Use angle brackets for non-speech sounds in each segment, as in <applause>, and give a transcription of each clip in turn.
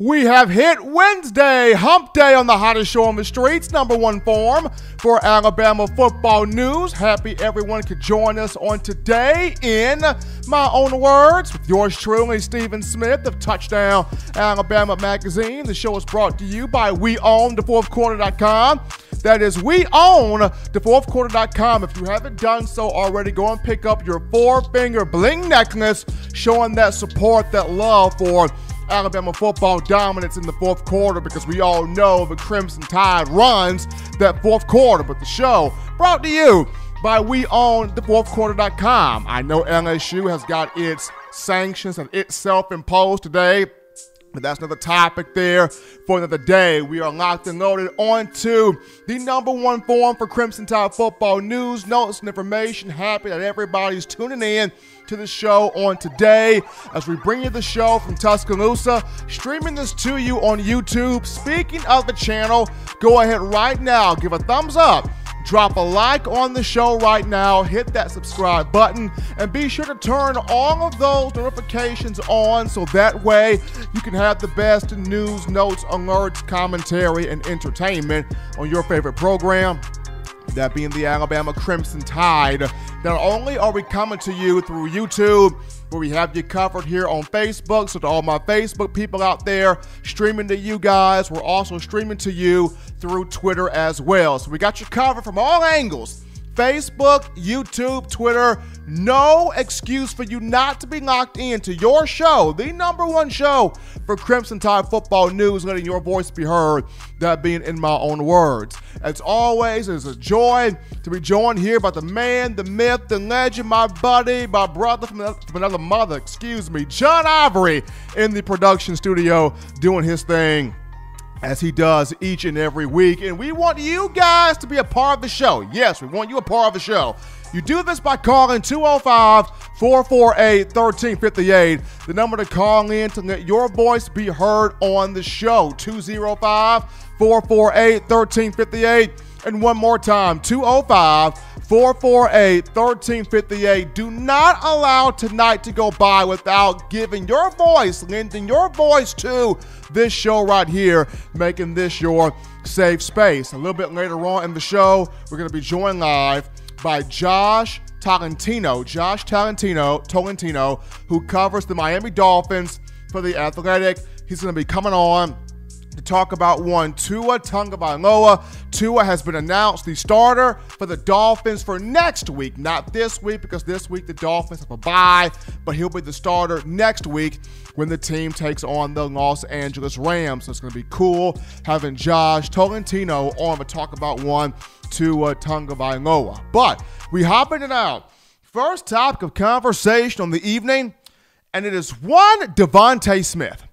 We have hit Wednesday, hump day on the hottest show on the streets, number one form for Alabama football news. Happy everyone could join us on today in my own words with yours truly, Stephen Smith of Touchdown Alabama Magazine. The show is brought to you by We Own the Fourth Quarter.com. That is We Own the Fourth Quarter.com. If you haven't done so already, go and pick up your four finger bling necklace showing that support, that love for Alabama football dominance in the fourth quarter because we all know the Crimson Tide runs that fourth quarter. But the show brought to you by We Own the Fourth Quarter.com. I know LSU has got its sanctions and its self imposed today. But that's another topic there for another day. We are locked and loaded onto the number one forum for Crimson Tide football news, notes, and information. Happy that everybody's tuning in to the show on today as we bring you the show from Tuscaloosa, streaming this to you on YouTube. Speaking of the channel, go ahead right now, give a thumbs up Drop a like on the show right now, hit that subscribe button, and be sure to turn all of those notifications on so that way you can have the best news, notes, alerts, commentary, and entertainment on your favorite program that being the Alabama Crimson Tide. Not only are we coming to you through YouTube, where we have you covered here on Facebook. So, to all my Facebook people out there streaming to you guys, we're also streaming to you through Twitter as well. So, we got you covered from all angles. Facebook, YouTube, Twitter. No excuse for you not to be locked into your show, the number one show for Crimson Tide football news, letting your voice be heard, that being in my own words. As always, it's a joy to be joined here by the man, the myth, the legend, my buddy, my brother from another mother, excuse me, John Ivory in the production studio doing his thing as he does each and every week. And we want you guys to be a part of the show. Yes, we want you a part of the show. You do this by calling 205 448 1358, the number to call in to let your voice be heard on the show. 205 448 1358. And one more time 205 448 1358. Do not allow tonight to go by without giving your voice, lending your voice to this show right here, making this your safe space. A little bit later on in the show, we're going to be joined live by Josh Tolentino. Josh Tolentino, Tolentino, who covers the Miami Dolphins for the Athletic. He's going to be coming on to talk about one Tua Tagovailoa. Tua has been announced the starter for the Dolphins for next week, not this week because this week the Dolphins have a bye, but he'll be the starter next week when the team takes on the Los Angeles Rams. So it's going to be cool having Josh Tolentino on to talk about one Tua Tagovailoa. But we hop in and out. First topic of conversation on the evening, and it is one DeVonta Smith.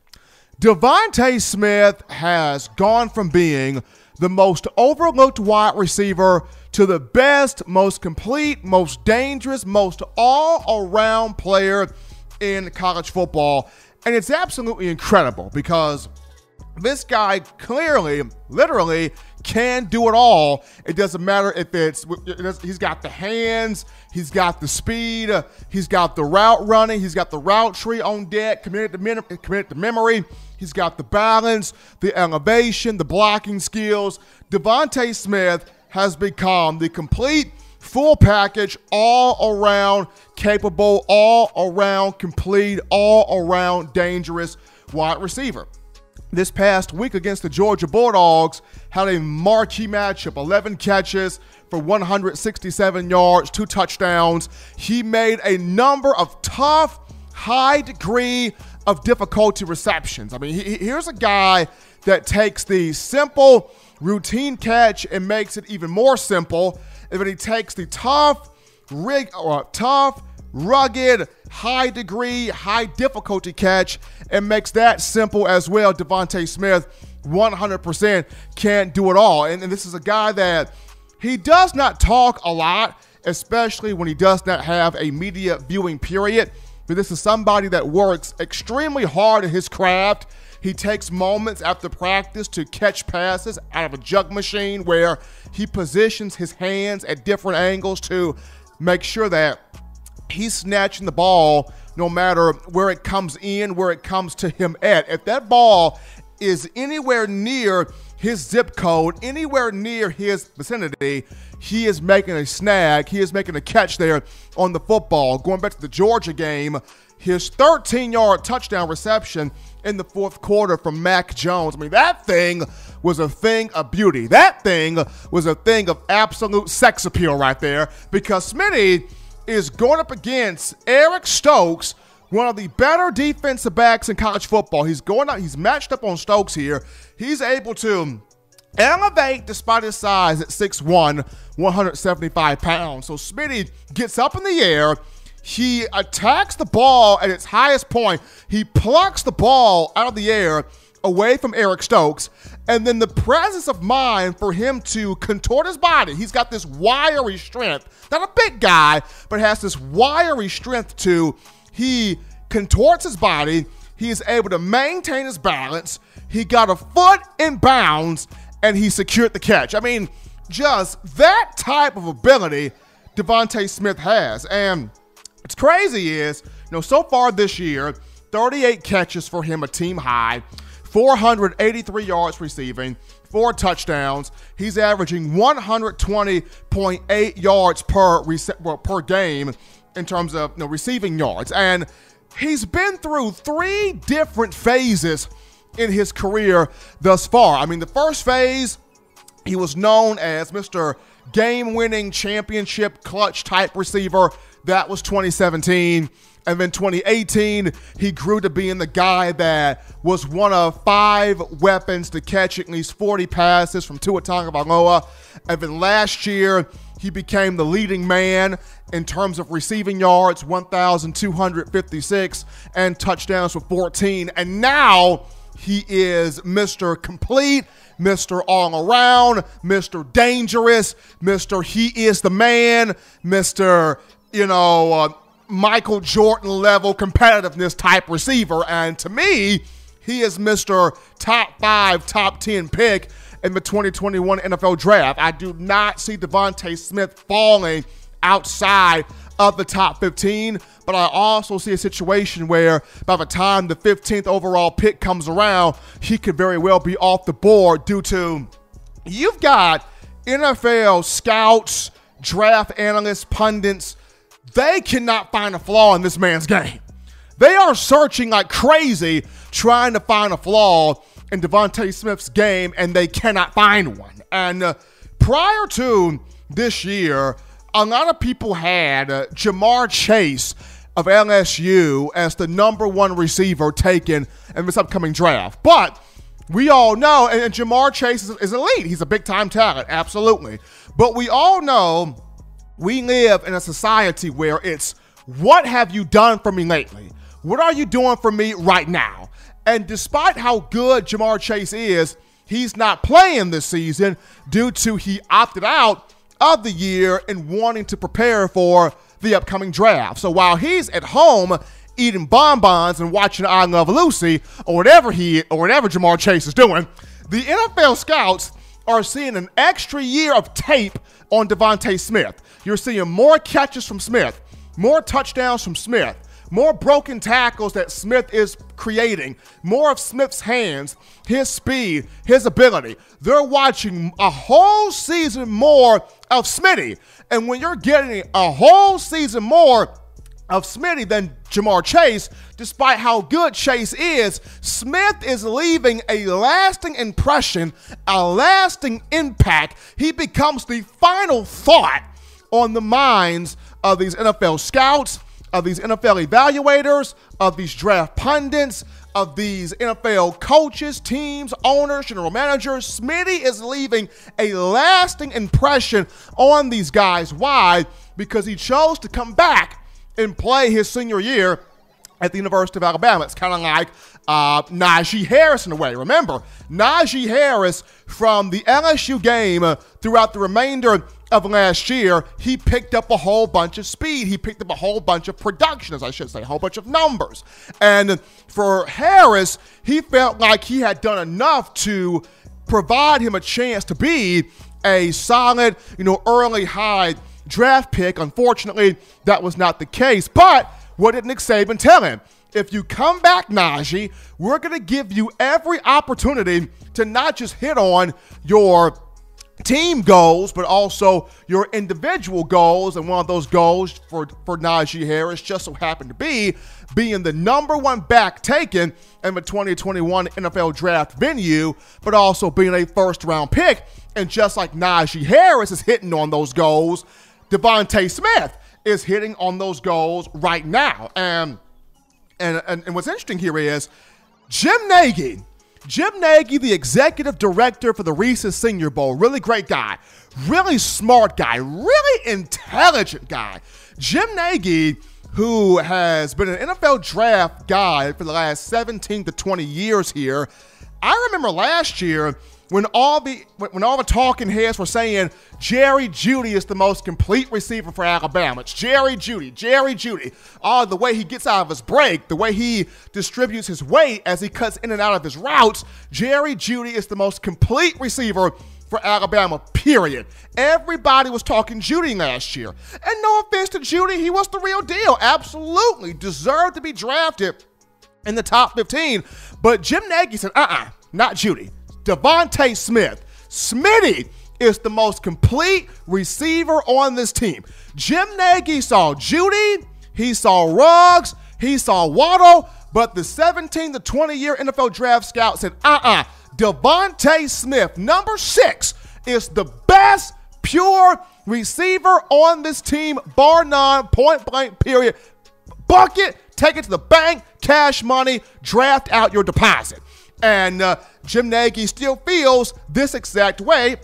DeVonta Smith has gone from being the most overlooked wide receiver to the best, most complete, most dangerous, most all around player in college football. And it's absolutely incredible because this guy clearly, literally, can do it all. It doesn't matter if it's he's got the hands, he's got the speed, uh, he's got the route running, he's got the route tree on deck, committed to, mem- committed to memory. He's got the balance, the elevation, the blocking skills. DeVonta Smith has become the complete full package, all around capable, all around complete, all around dangerous wide receiver. This past week against the Georgia Bulldogs had a marquee matchup 11 catches for 167 yards, two touchdowns. He made a number of tough, high degree of difficulty receptions. I mean, he, here's a guy that takes the simple routine catch and makes it even more simple. And then he takes the tough, rig, or tough, rugged, high degree, high difficulty catch and makes that simple as well. DeVonta Smith, 100% can't do it all. And, and this is a guy that he does not talk a lot, especially when he does not have a media viewing period. But this is somebody that works extremely hard at his craft. He takes moments after practice to catch passes out of a jug machine where he positions his hands at different angles to make sure that he's snatching the ball no matter where it comes in, where it comes to him at. If that ball is anywhere near his zip code, anywhere near his vicinity, he is making a snag. He is making a catch there on the football. Going back to the Georgia game, his 13 yard touchdown reception in the fourth quarter from Mac Jones. I mean, that thing was a thing of beauty. That thing was a thing of absolute sex appeal right there because Smitty is going up against Eric Stokes, one of the better defensive backs in college football. He's going out, he's matched up on Stokes here. He's able to elevate despite his size at 6'1, 175 pounds. So Smitty gets up in the air. He attacks the ball at its highest point. He plucks the ball out of the air away from Eric Stokes. And then the presence of mind for him to contort his body. He's got this wiry strength. Not a big guy, but has this wiry strength to he contorts his body. He is able to maintain his balance. He got a foot in bounds and he secured the catch. I mean, just that type of ability DeVonta Smith has. And what's crazy is, you know, so far this year, 38 catches for him, a team high, 483 yards receiving, four touchdowns. He's averaging 120.8 yards per well, per game in terms of you know, receiving yards. And he's been through three different phases in his career thus far. I mean, the first phase, he was known as Mr. Game winning championship clutch type receiver. That was 2017. And then 2018, he grew to being the guy that was one of five weapons to catch at least 40 passes from Tua Tagovailoa. And then last year, he became the leading man in terms of receiving yards, 1,256, and touchdowns for 14. And now he is Mr. Complete, Mr. All Around, Mr. Dangerous, Mr. He is the man, Mr. You know, uh, Michael Jordan level competitiveness type receiver. And to me, he is Mr. Top five, top 10 pick in the 2021 NFL draft. I do not see DeVonta Smith falling outside of the top 15. But I also see a situation where by the time the 15th overall pick comes around, he could very well be off the board due to you've got NFL scouts, draft analysts, pundits. They cannot find a flaw in this man's game. They are searching like crazy trying to find a flaw in DeVonta Smith's game, and they cannot find one. And uh, prior to this year, a lot of people had uh, Ja'Marr Chase of LSU as the number one receiver taken in this upcoming draft. But we all know, and, and Ja'Marr Chase is, is elite. He's a big time talent, absolutely. But we all know we live in a society where it's what have you done for me lately? What are you doing for me right now? And despite how good Ja'Marr Chase is, he's not playing this season due to he opted out of the year and wanting to prepare for the upcoming draft. So while he's at home eating bonbons and watching I Love Lucy or whatever he or whatever Ja'Marr Chase is doing, the NFL scouts are seeing an extra year of tape on DeVonta Smith. You're seeing more catches from Smith, more touchdowns from Smith, more broken tackles that Smith is creating, more of Smith's hands, his speed, his ability. They're watching a whole season more of Smitty. And when you're getting a whole season more of Smitty than Ja'Marr Chase, despite how good Chase is, Smith is leaving a lasting impression, a lasting impact. He becomes the final thought on the minds of these NFL scouts, of these NFL evaluators, of these draft pundits, of these NFL coaches, teams, owners, general managers. Smitty is leaving a lasting impression on these guys. Why? Because he chose to come back and play his senior year at the University of Alabama. It's kind of like uh, Najee Harris in a way. Remember, Najee Harris from the LSU game throughout the remainder of last year, he picked up a whole bunch of speed. He picked up a whole bunch of production, as I should say, a whole bunch of numbers. And for Harris, he felt like he had done enough to provide him a chance to be a solid, you know, early high draft pick. Unfortunately, that was not the case. But what did Nick Saban tell him? if you come back, Najee, we're going to give you every opportunity to not just hit on your team goals, but also your individual goals. And one of those goals for, for Najee Harris just so happened to be being the number one back taken in the 2021 NFL draft venue, but also being a first round pick. And just like Najee Harris is hitting on those goals, DeVonta Smith is hitting on those goals right now. And and, and, and what's interesting here is Jim Nagy Jim Nagy, the executive director for the Reese's Senior Bowl, really great guy, really smart guy, really intelligent guy. Jim Nagy, who has been an NFL draft guy for the last 17 to 20 years here. I remember last year when all the when all the talking heads were saying Jerry Jeudy is the most complete receiver for Alabama. It's Jerry Jeudy, Jerry Jeudy. Oh, the way he gets out of his break, the way he distributes his weight as he cuts in and out of his routes, Jerry Jeudy is the most complete receiver for Alabama, period. Everybody was talking Jeudy last year. And no offense to Jeudy, he was the real deal. Absolutely deserved to be drafted in the top 15. But Jim Nagy said, uh uh not Jeudy. DeVonta Smith. Smitty is the most complete receiver on this team. Jim Nagy saw Jeudy, he saw Ruggs, he saw Waddle, but the 17 to 20 year NFL draft scout said, uh uh-uh, uh, DeVonta Smith, number six, is the best pure receiver on this team, bar none, point blank, period. Bucket, take it to the bank, cash money, draft out your deposit. And uh, Jim Nagy still feels this exact way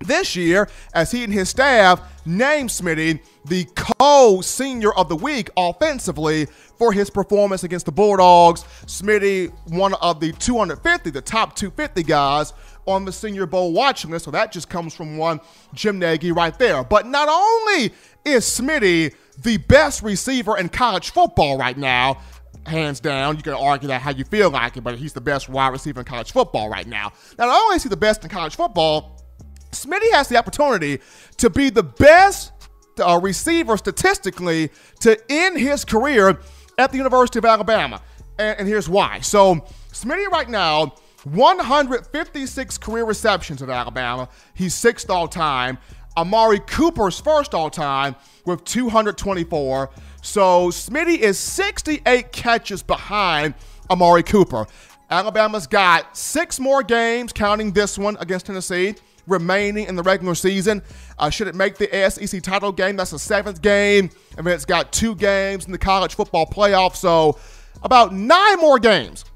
this year as he and his staff named Smitty the co-senior of the week offensively for his performance against the Bulldogs. Smitty, one of the 250, the top 250 guys on the Senior Bowl watching list. So that just comes from one Jim Nagy right there. But not only is Smitty the best receiver in college football right now, hands down. You can argue that how you feel like it, but he's the best wide receiver in college football right now. Now, not only is he the best in college football, Smitty has the opportunity to be the best uh, receiver statistically to end his career at the University of Alabama. And, and here's why. So, Smitty right now, 156 career receptions at Alabama. He's sixth all time. Amari Cooper's first all time with 224. So Smitty is 68 catches behind Amari Cooper. Alabama's got six more games, counting this one against Tennessee, remaining in the regular season. Uh, should it make the SEC title game? That's the seventh game. And it's got two games in the college football playoff. So about nine more games.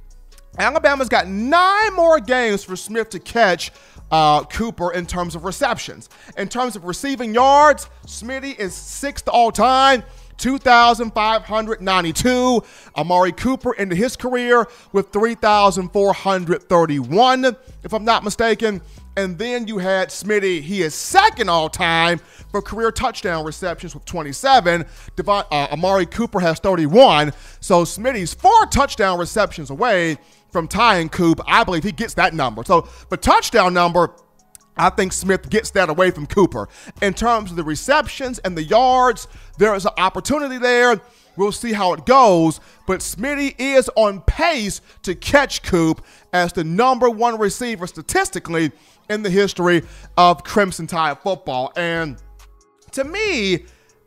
Alabama's got nine more games for Smith to catch uh, Cooper in terms of receptions. In terms of receiving yards, Smitty is sixth all time. 2,592. Amari Cooper into his career with 3,431, if I'm not mistaken. And then you had Smitty. He is second all time for career touchdown receptions with 27. Devon, uh, Amari Cooper has 31. So Smitty's four touchdown receptions away from tying Coop. I believe he gets that number. So the touchdown number I think Smith gets that away from Cooper. In terms of the receptions and the yards, there is an opportunity there. We'll see how it goes. But Smitty is on pace to catch Coop as the number one receiver statistically in the history of Crimson Tide football. And to me,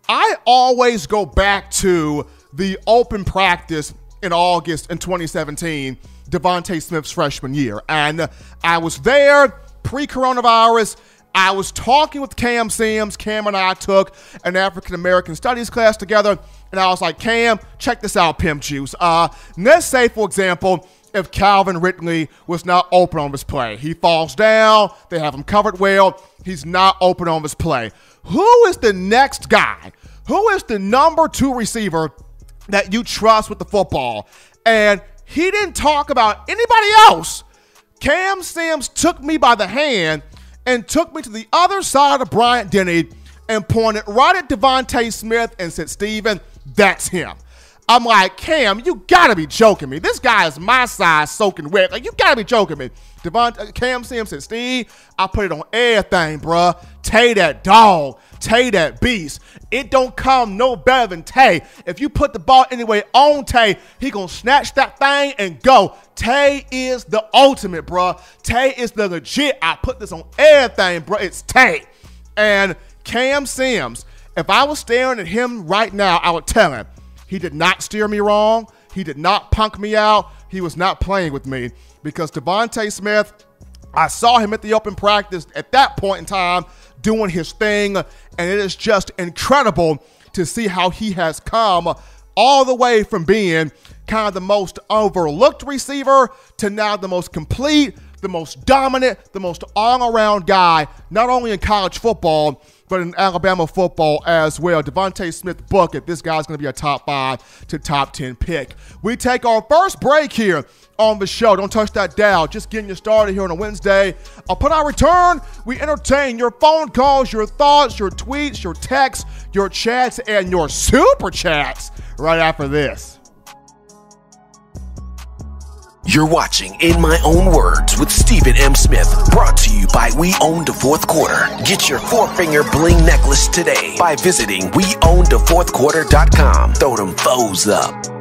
I always go back to the open practice in August in 2017, DeVonta Smith's freshman year. And I was there pre coronavirus. I was talking with Cam Sims. Cam and I took an African American studies class together, and I was like, Cam, check this out, Pimp Juice. Uh, let's say, for example, if Calvin Ridley was not open on this play. He falls down, they have him covered well, he's not open on this play. Who is the next guy? Who is the number two receiver that you trust with the football? And he didn't talk about anybody else Cam Sims took me by the hand and took me to the other side of Bryant Denny and pointed right at DeVonta Smith and said, Steven, that's him. I'm like, Cam, you gotta be joking me. This guy is my size soaking wet. Like, you gotta be joking me. Devon, Cam Sims said, Steve, I put it on everything, bruh. Tay that dog. Tay that beast. It don't come no better than Tay. If you put the ball anyway on Tay, he gonna snatch that thing and go. Tay is the ultimate, bro. Tay is the legit. I put this on everything, bro. It's Tay. And Cam Sims, if I was staring at him right now, I would tell him he did not steer me wrong. He did not punk me out. He was not playing with me because DeVonta Smith, I saw him at the open practice at that point in time doing his thing, and it is just incredible to see how he has come all the way from being kind of the most overlooked receiver to now the most complete, the most dominant, the most all around guy, not only in college football, but in Alabama football as well. DeVonta Smith bucket. This guy's going to be a top five to top 10 pick. We take our first break here on the show. Don't touch that dial. Just getting you started here on a Wednesday. Upon our return, we entertain your phone calls, your thoughts, your tweets, your texts, your chats, and your super chats right after this. You're watching In My Own Words with Stephen M. Smith, brought to you by We Own the Fourth Quarter. Get your four finger bling necklace today by visiting WeOwnTheFourthQuarter.com. Throw them foes up.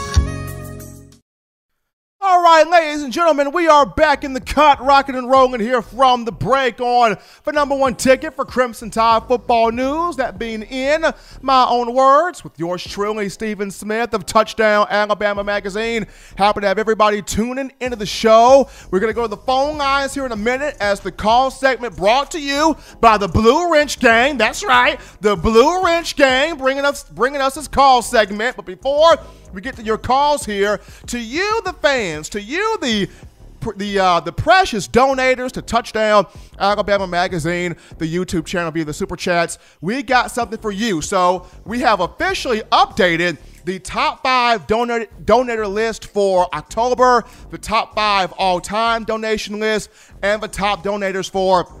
All right, ladies and gentlemen, we are back in the cut, rocking and rolling here from the break on the number one ticket for Crimson Tide football news. That being in my own words, with yours truly, Stephen Smith of Touchdown Alabama Magazine. Happy to have everybody tuning into the show. We're going to go to the phone lines here in a minute as the call segment brought to you by the Blue Wrench Gang. That's right, the Blue Wrench Gang bringing us bringing us this call segment. But before we get to your calls here. To you, the fans, to you, the the uh, the precious donators to Touchdown Alabama Magazine, the YouTube channel via the super chats. We got something for you. So we have officially updated the top five donor, donator list for October, the top five all-time donation list, and the top donators for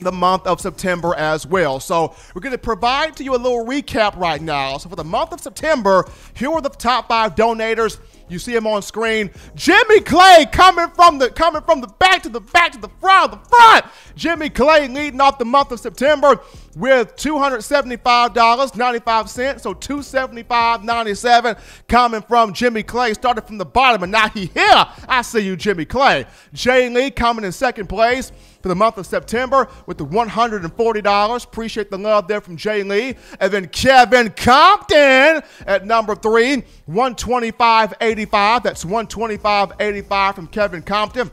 the month of September as well. So we're going to provide to you a little recap right now. So for the month of September, here are the top five donators. You see him on screen. Jimmy Clay coming from the coming from the back to the back to the front, the front. Jimmy Clay leading off the month of September with $275.95. So $275.97 coming from Jimmy Clay. Started from the bottom and now he here. I see you, Jimmy Clay. Jay Lee coming in second place for the month of September with the $140. Appreciate the love there from Jay Lee. And then Kevin Compton at number three, 125.85. That's 125.85 from Kevin Compton.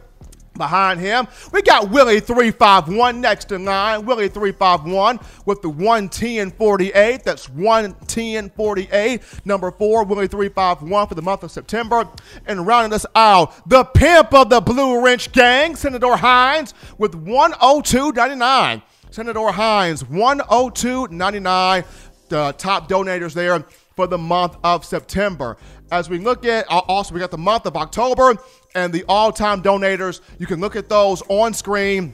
Behind him, we got Willie 351 next in line. Willie 351 with the 11048. That's 11048. Number four, Willie 351 for the month of September. And rounding us out, the pimp of the Blue Wrench Gang, Senator Hines with 102.99. Senator Hines, 102.99. The top donators there for the month of September. As we look at, uh, also, we got the month of October and the all time donators. You can look at those on screen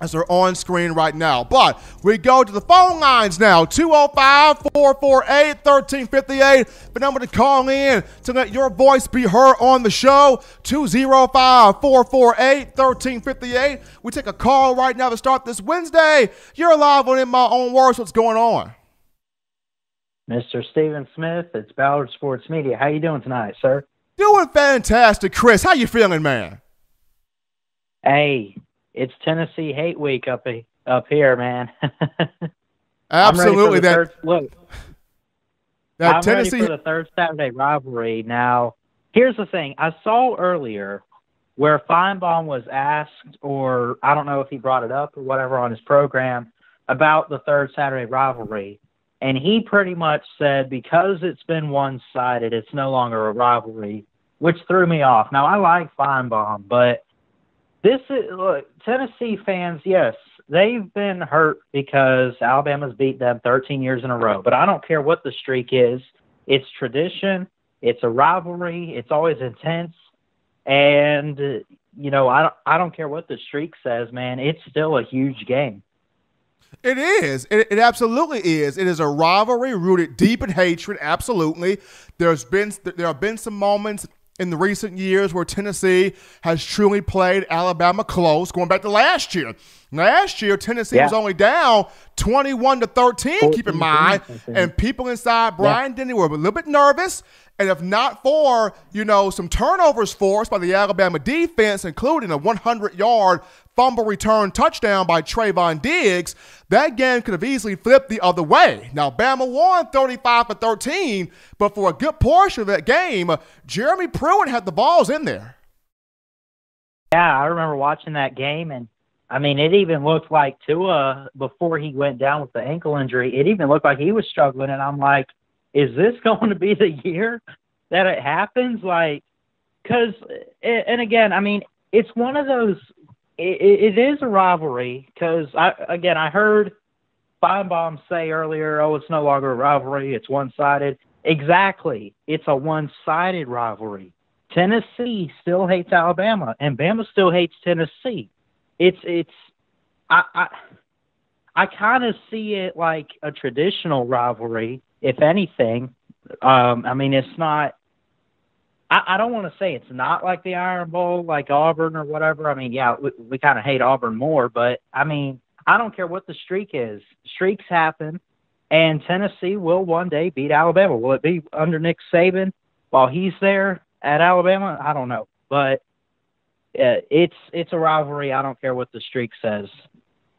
as they're on screen right now. But we go to the phone lines now 205 448 1358. The number to call in to let your voice be heard on the show 205 448 1358. We take a call right now to start this Wednesday. You're live on In My Own Words. What's going on? Mr. Stephen Smith. It's Ballard Sports Media. How you doing tonight, sir? Doing fantastic, Chris. How you feeling, man? Hey, it's Tennessee Hate Week up up here, man. <laughs> Absolutely. that third, look, that I'm Tennessee ready for the third Saturday rivalry. Now, here's the thing. I saw earlier where Finebaum was asked, or I don't know if he brought it up or whatever on his program about the third Saturday rivalry. And he pretty much said because it's been one sided, it's no longer a rivalry, which threw me off. Now, I like Finebaum, but this is look, Tennessee fans, yes, they've been hurt because Alabama's beat them 13 years in a row. But I don't care what the streak is. It's tradition. It's a rivalry. It's always intense. And you know, I don't, I don't care what the streak says, man. It's still a huge game. It is. It, it, absolutely is. It is a rivalry rooted deep in hatred. Absolutely. There's been there have been some moments in the recent years where Tennessee has truly played Alabama close, going back to last year. Last year, Tennessee yeah. was only down 21 to 13, keep in mind. And people inside Bryant yeah. Denny were a little bit nervous. And if not for, you know, some turnovers forced by the Alabama defense, including a 100 yard fumble return touchdown by Trevon Diggs, that game could have easily flipped the other way. Now, Bama won 35 to 13, but for a good portion of that game, Jeremy Pruitt had the Vols in there. Yeah, I remember watching that game, and I mean, it even looked like Tua before he went down with the ankle injury. It even looked like he was struggling, and I'm like, is this <laughs> going to be the year that it happens? Like, because, eh, and again, I mean, it's one of those. It, it is a rivalry because I again I heard Finebaum say earlier, "Oh, it's no longer a rivalry; it's one-sided." Exactly, it's a one-sided rivalry. Tennessee still hates Alabama, and Bama still hates Tennessee it's it's I I, I kind of see it like a traditional rivalry, if anything. Um, I mean, it's not. I, I don't want to say it's not like the Iron Bowl, like Auburn or whatever. I mean, yeah, we, we kind of hate Auburn more, but I mean, I don't care what the streak is. Streaks happen, and Tennessee will one day beat Alabama. Will it be under Nick Saban while he's there at Alabama? I don't know, but uh, it's it's a rivalry. I don't care what the streak says.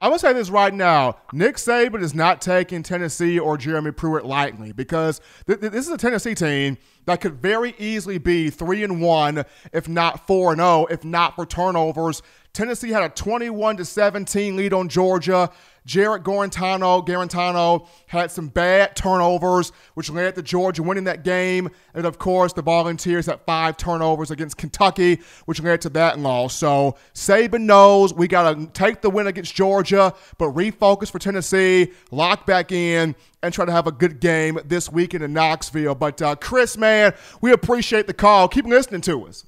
I'm gonna say this right now: Nick Saban is not taking Tennessee or Jeremy Pruitt lightly because th- th- this is a Tennessee team that could very easily be three and one, if not four and zero, oh, if not for turnovers. Tennessee had a 21 to 17 lead on Georgia. Jarrett Guarantano, Guarantano had some bad turnovers, which led to Georgia winning that game. And of course, the Volunteers had five turnovers against Kentucky, which led to that loss. So Saban knows we got to take the win against Georgia, but refocus for Tennessee, lock back in, and try to have a good game this weekend in Knoxville. But uh, Chris, man, we appreciate the call. Keep listening to us.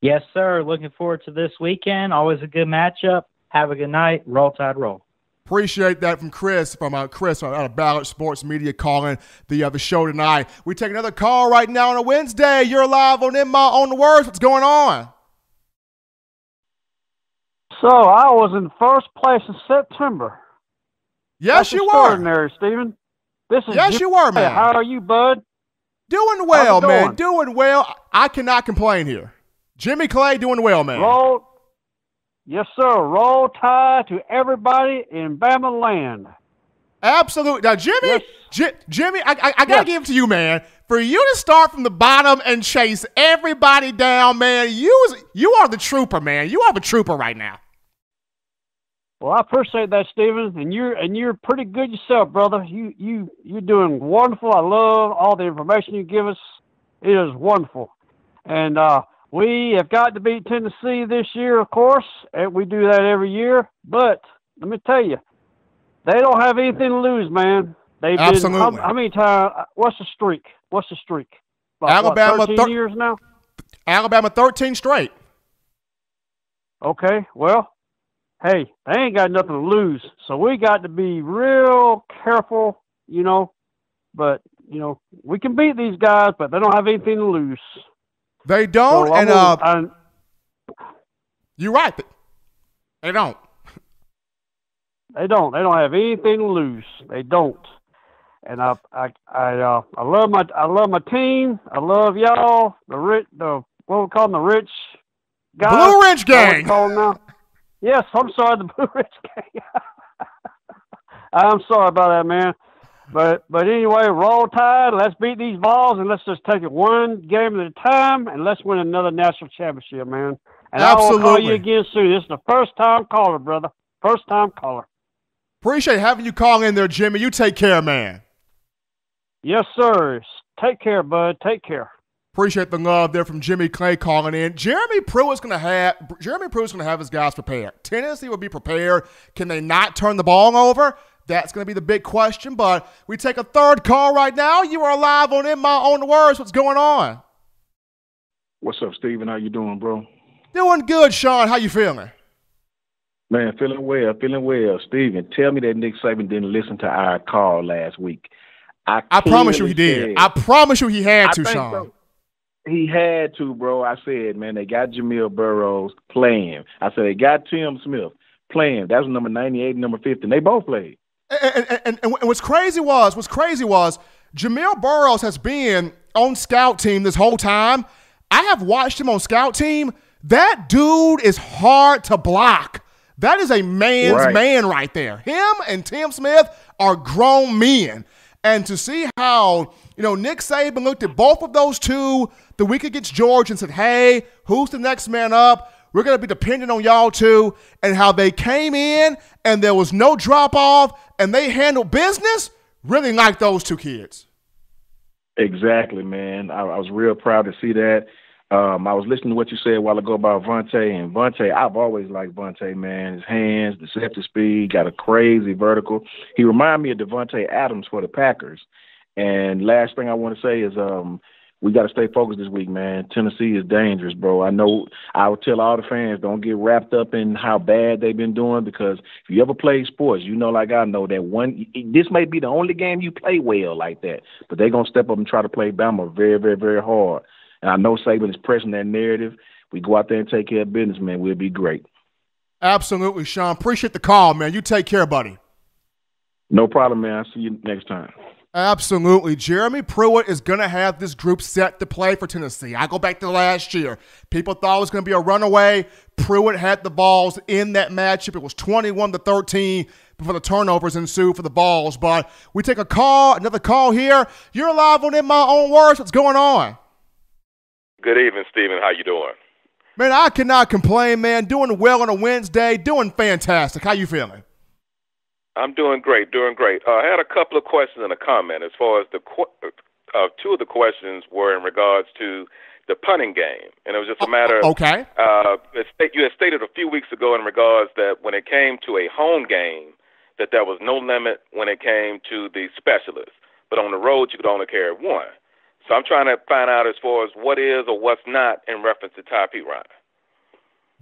Yes, sir. Looking forward to this weekend. Always a good matchup. Have a good night. Roll Tide Roll. Appreciate that from Chris, from uh, Chris out of Ballard Sports Media calling the uh, the show tonight. We take another call right now on a Wednesday. You're live on In My Own Words. What's going on? So I was in first place in September. Yes, That's you extraordinary, were, Stephen. This is yes, you were, man. How are you, bud? Doing well, man. Doing well. I cannot complain here. Jimmy Clay doing well, man. Roll, yes, sir. Roll tide to everybody in Bama land. Absolutely. Now, Jimmy, yes. J- Jimmy, I, I, I gotta yes. give it to you, man. For you to start from the bottom and chase everybody down, man, you you are the trooper, man. You are the trooper right now. Well, I appreciate that, Steven, and you're and you're pretty good yourself, brother. You you you're doing wonderful. I love all the information you give us. It is wonderful, and uh, we have got to beat Tennessee this year, of course, and we do that every year. But let me tell you, they don't have anything to lose, man. They've Absolutely. Been, how, how many times? What's the streak? What's the streak? Like, Alabama, what, 13 thir- years now. Alabama, thirteen straight. Okay, well, hey, they ain't got nothing to lose, so we got to be real careful, you know. But you know, we can beat these guys, but they don't have anything to lose. They don't, so and uh, I'm, you're right. They don't. They don't. They don't have anything loose. They don't. and I I I uh, I love my I love my team. I love y'all. The rich the what we call them the rich guys. Blue Ridge Gang. Call now. Yes, I'm sorry, the <laughs> Blue Ridge Gang. <laughs> I'm sorry about that, man. But but anyway, roll tide. Let's beat these Vols and let's just take it one game at a time and let's win another national championship, man. And Absolutely. I will call you again soon. This is the first time caller, brother. First time caller. Appreciate having you call in there, Jimmy. You take care, man. Yes, sir. Take care, bud. Take care. Appreciate the love there from Jimmy Clay calling in. Jeremy Pruitt's going to have Jeremy Pruitt's going to have his guys prepared. Tennessee will be prepared. Can they not turn the ball over? That's going to be the big question. But we take a third call right now. You are live on In My Own Words. What's going on? What's up, Steven? How you doing, bro? Doing good, Sean. How you feeling? Man, feeling well, feeling well. Steven, tell me that Nick Saban didn't listen to our call last week. I, I promise you he did. I promise you he had I to, Sean. So. He had to, bro. I said, man, they got Jamil Burroughs playing. I said they got Tim Smith playing. That was number 98 and number 50. And they both played. And, and, and, and what's crazy was, what's crazy was, Jamil Burroughs has been on scout team this whole time. I have watched him on scout team. That dude is hard to block. That is a man's right. man right there. Him and Tim Smith are grown men. And to see how, you know, Nick Saban looked at both of those two the week against George and said, hey, who's the next man up? We're going to be dependent on y'all too. And how they came in and there was no drop off and they handled business. Really like those two kids. Exactly, man. I, I was real proud to see that. Um, I was listening to what you said a while ago about Vontae, and Vontae, I've always liked Vontae, man. His hands, deceptive speed, got a crazy vertical. He reminded me of Davante Adams for the Packers. And last thing I want to say is um, we got to stay focused this week, man. Tennessee is dangerous, bro. I know I would tell all the fans don't get wrapped up in how bad they've been doing because if you ever play sports, you know, like I know that one. This may be the only game you play well like that, but they're gonna step up and try to play Bama very, very, very hard. And I know Saban is pressing that narrative. We go out there and take care of business, man. We'll be great. Absolutely, Sean. Appreciate the call, man. You take care, buddy. No problem, man. I'll see you next time. Absolutely. Jeremy Pruitt is going to have this group set to play for Tennessee. I go back to last year. People thought it was going to be a runaway. Pruitt had the Vols in that matchup. It was 21 to 13 before the turnovers ensued for the Vols. But we take a call, another call here. You're live on In My Own Words. What's going on? Good evening, Steven. How you doing? Man, I cannot complain, man. Doing well on a Wednesday. Doing fantastic. How you feeling? I'm doing great, doing great. Uh, I had a couple of questions and a comment. As far as the qu- uh, two of the questions were in regards to the punting game, and it was just a matter. Of, okay. Uh, you had stated a few weeks ago in regards that when it came to a home game, that there was no limit when it came to the specialists, but on the road you could only carry one. So I'm trying to find out as far as what is or what's not in reference to Ty Perine.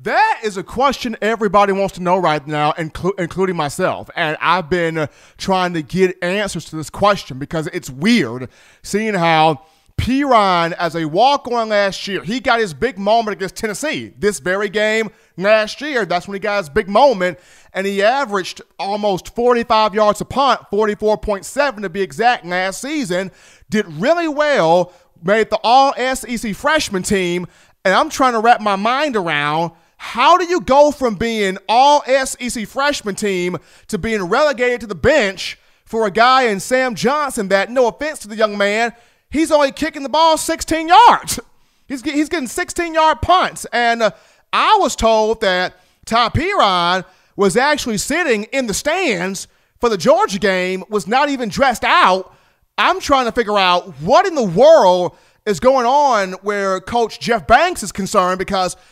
That is a question everybody wants to know right now, inclu- including myself. And I've been uh, trying to get answers to this question because it's weird seeing how Perine, as a walk on last year, he got his big moment against Tennessee. This very game last year, that's when he got his big moment. And he averaged almost 45 yards a punt, 44.7 to be exact, last season. Did really well, made the all SEC freshman team. And I'm trying to wrap my mind around how do you go from being all SEC freshman team to being relegated to the bench for a guy in Sam Johnson that, no offense to the young man, he's only kicking the ball 16 yards. <laughs> He's, he's getting 16 yard punts. And uh, I was told that Ty Perine was actually sitting in the stands for the Georgia game, was not even dressed out. I'm trying to figure out what in the world is going on where Coach Jeff Banks is concerned because –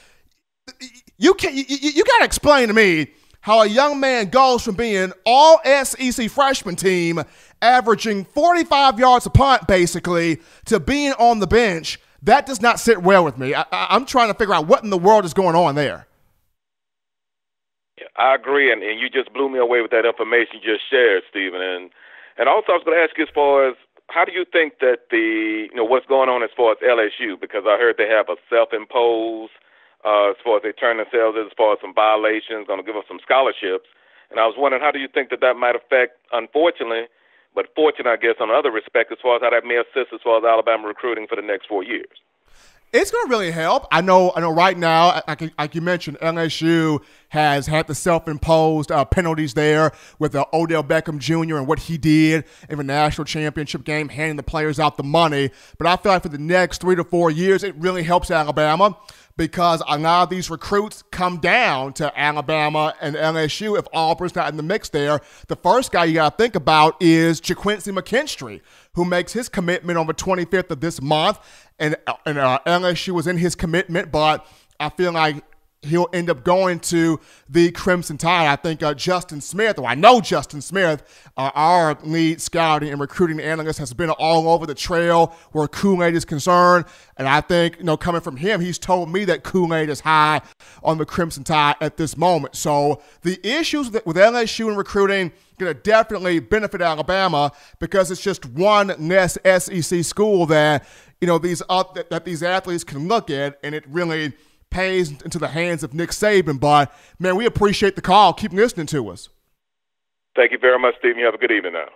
you can you, you got to explain to me how a young man goes from being all SEC freshman team, averaging 45 yards a punt basically, to being on the bench. That does not sit well with me. I, am trying to figure out what in the world is going on there. I agree, and, and you just blew me away with that information you just shared, Stephen. And and also, I was going to ask you as far as how do you think that the you know what's going on as far as LSU because I heard they have a self-imposed uh, as far as they turn themselves as far as some violations, going to give us some scholarships. And I was wondering, how do you think that that might affect, unfortunately, but fortunate, I guess, on other respects as far as how that may assist as far as Alabama recruiting for the next four years. It's going to really help. I know. I know. Right now, like, like you mentioned, LSU has had the self-imposed uh, penalties there with uh, Odell Beckham Jr. and what he did in the national championship game, handing the players out the money. But I feel like for the next three to four years, it really helps Alabama because a lot of these recruits come down to Alabama and LSU if Auburn's not in the mix there. The first guy you got to think about is JaQuincy McKinstry, who makes his commitment on the 25th of this month. And, and uh, LSU was in his commitment, but I feel like he'll end up going to the Crimson Tide. I think uh, Justin Smith, or I know Justin Smith, uh, our lead scouting and recruiting analyst, has been all over the trail where Kool Aid is concerned. And I think, you know, coming from him, he's told me that Kool Aid is high on the Crimson Tide at this moment. So the issues with LSU and recruiting going to definitely benefit Alabama because it's just one less SEC school that you know these that, that these athletes can look at, and it really pays into the hands of Nick Saban. But man, we appreciate the call. Keep listening to us. Thank you very much, Stephen. You have a good evening now.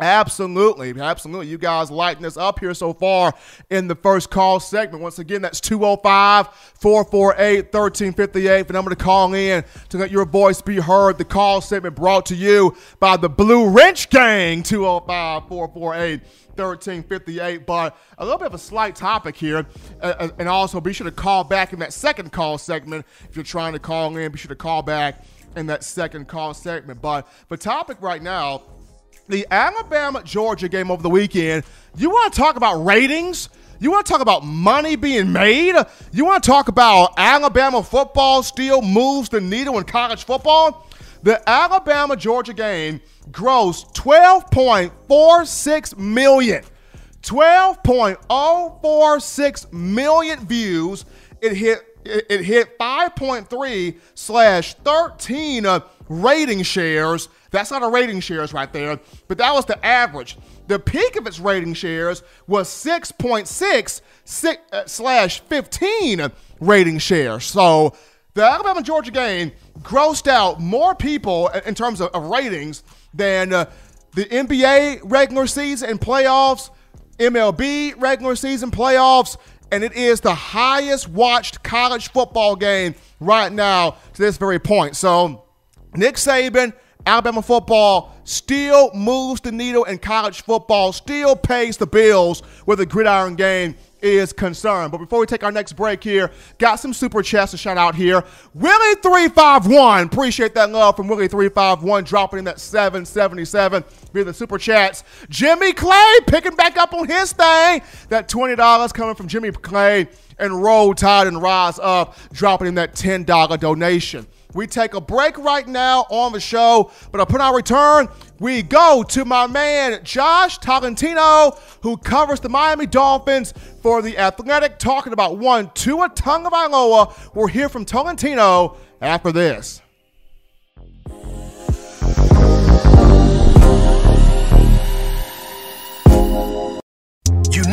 Absolutely. Absolutely. You guys lighting us up here so far in the first call segment. Once again, that's 205 448 1358. The number to call in to let your voice be heard. The call segment brought to you by the Blue Wrench Gang, 205 448 1358. But a little bit of a slight topic here. Uh, uh, and also be sure to call back in that second call segment. If you're trying to call in, be sure to call back in that second call segment. But the topic right now the Alabama Georgia game over the weekend. You want to talk about ratings? You want to talk about money being made? You want to talk about Alabama football still moves the needle in college football? The Alabama Georgia game grossed 12.46 million. 12.046 million views. It hit it, hit 5.3 slash 13 uh, rating shares that's not a rating shares right there, but that was the average. The peak of its rating shares was 6.6 uh, slash 15 rating shares. So the Alabama Georgia game grossed out more people in terms of, of ratings than uh, the NBA regular season and playoffs, MLB regular season playoffs, and it is the highest watched college football game right now to this very point. So Nick Saban Alabama football still moves the needle in college football, still pays the bills where the gridiron game is concerned. But before we take our next break here, got some super chats to shout out here. Willie351, appreciate that love from Willie351, dropping in that 777 via the super chats. Jimmy Clay picking back up on his thing. That $20 coming from Jimmy Clay and Roll Tide and Rise Up, dropping in that $10 donation. We take a break right now on the show, but upon our return, we go to my man Josh Tolentino, who covers the Miami Dolphins for the Athletic, talking about one Tua Tagovailoa. We'll hear from Tolentino after this.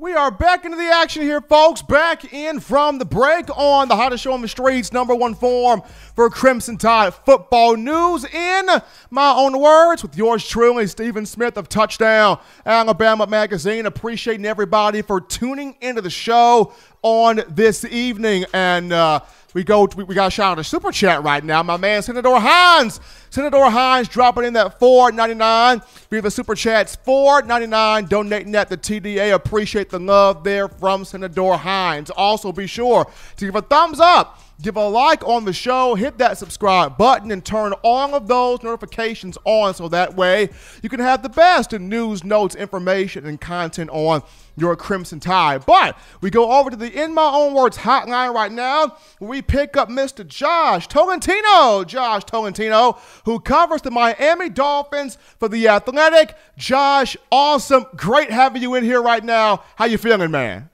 We are back into the action here, folks. Back in from the break on the hottest show on the streets, number one form for Crimson Tide football news. In my own words, with yours truly, Stephen Smith of Touchdown Alabama Magazine. Appreciating everybody for tuning into the show on this evening. And uh, we go. We, we got a shout out to Super Chat right now. My man Senator Hines. Senator Hines dropping in that four ninety nine. We have a Super Chats four ninety nine. Donating that to TDA. Appreciate the love there from Senator Hines. Also, be sure to give a thumbs up give a like on the show, hit that subscribe button, and turn all of those notifications on so that way you can have the best in news, notes, information, and content on your Crimson Tide. But we go over to the In My Own Words hotline right now we pick up Mr. Josh Tolentino. Josh Tolentino, who covers the Miami Dolphins for The Athletic. Josh, awesome. Great having you in here right now. How you feeling, man?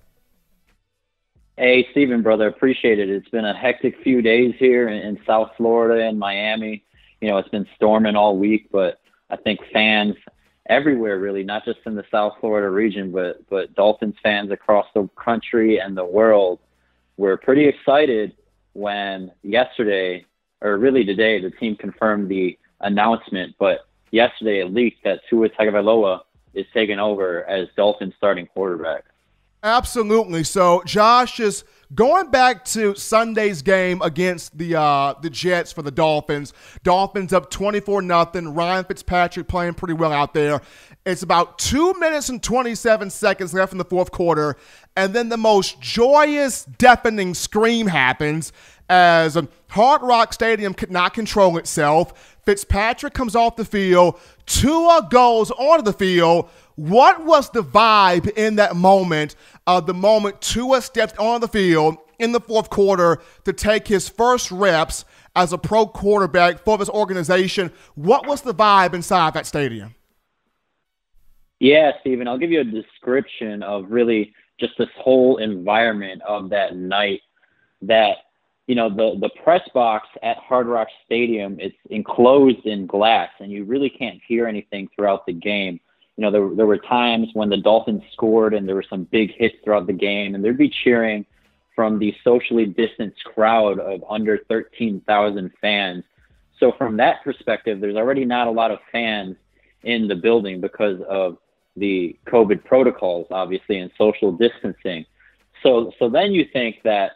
Hey, Stephen, brother, appreciate it. It's been a hectic few days here in, in South Florida and Miami. You know, it's been storming all week, but I think fans everywhere, really, not just in the South Florida region, but but Dolphins fans across the country and the world were pretty excited when yesterday, or really today, the team confirmed the announcement. But yesterday, it leaked that Tua Tagovailoa is taking over as Dolphins starting quarterback. Absolutely. So, Josh is going back to Sunday's game against the uh, the Jets for the Dolphins. Dolphins up 24 nothing. Ryan Fitzpatrick playing pretty well out there. It's about two minutes and 27 seconds left in the fourth quarter, and then the most joyous, deafening scream happens as Hard Rock Stadium could not control itself. Fitzpatrick comes off the field. Tua goes onto the field. What was the vibe in that moment? Uh, the moment Tua stepped on the field in the fourth quarter to take his first reps as a pro quarterback for this organization. What was the vibe inside that stadium? Yeah, Stephen, I'll give you a description of really just this whole environment of that night. That you know the the press box at Hard Rock Stadium it's enclosed in glass, and you really can't hear anything throughout the game you know, there, there were times when the Dolphins scored and there were some big hits throughout the game, and there'd be cheering from the socially distanced crowd of under 13,000 fans. So, from that perspective, there's already not a lot of fans in the building because of the COVID protocols, obviously, and social distancing. So, so then you think that,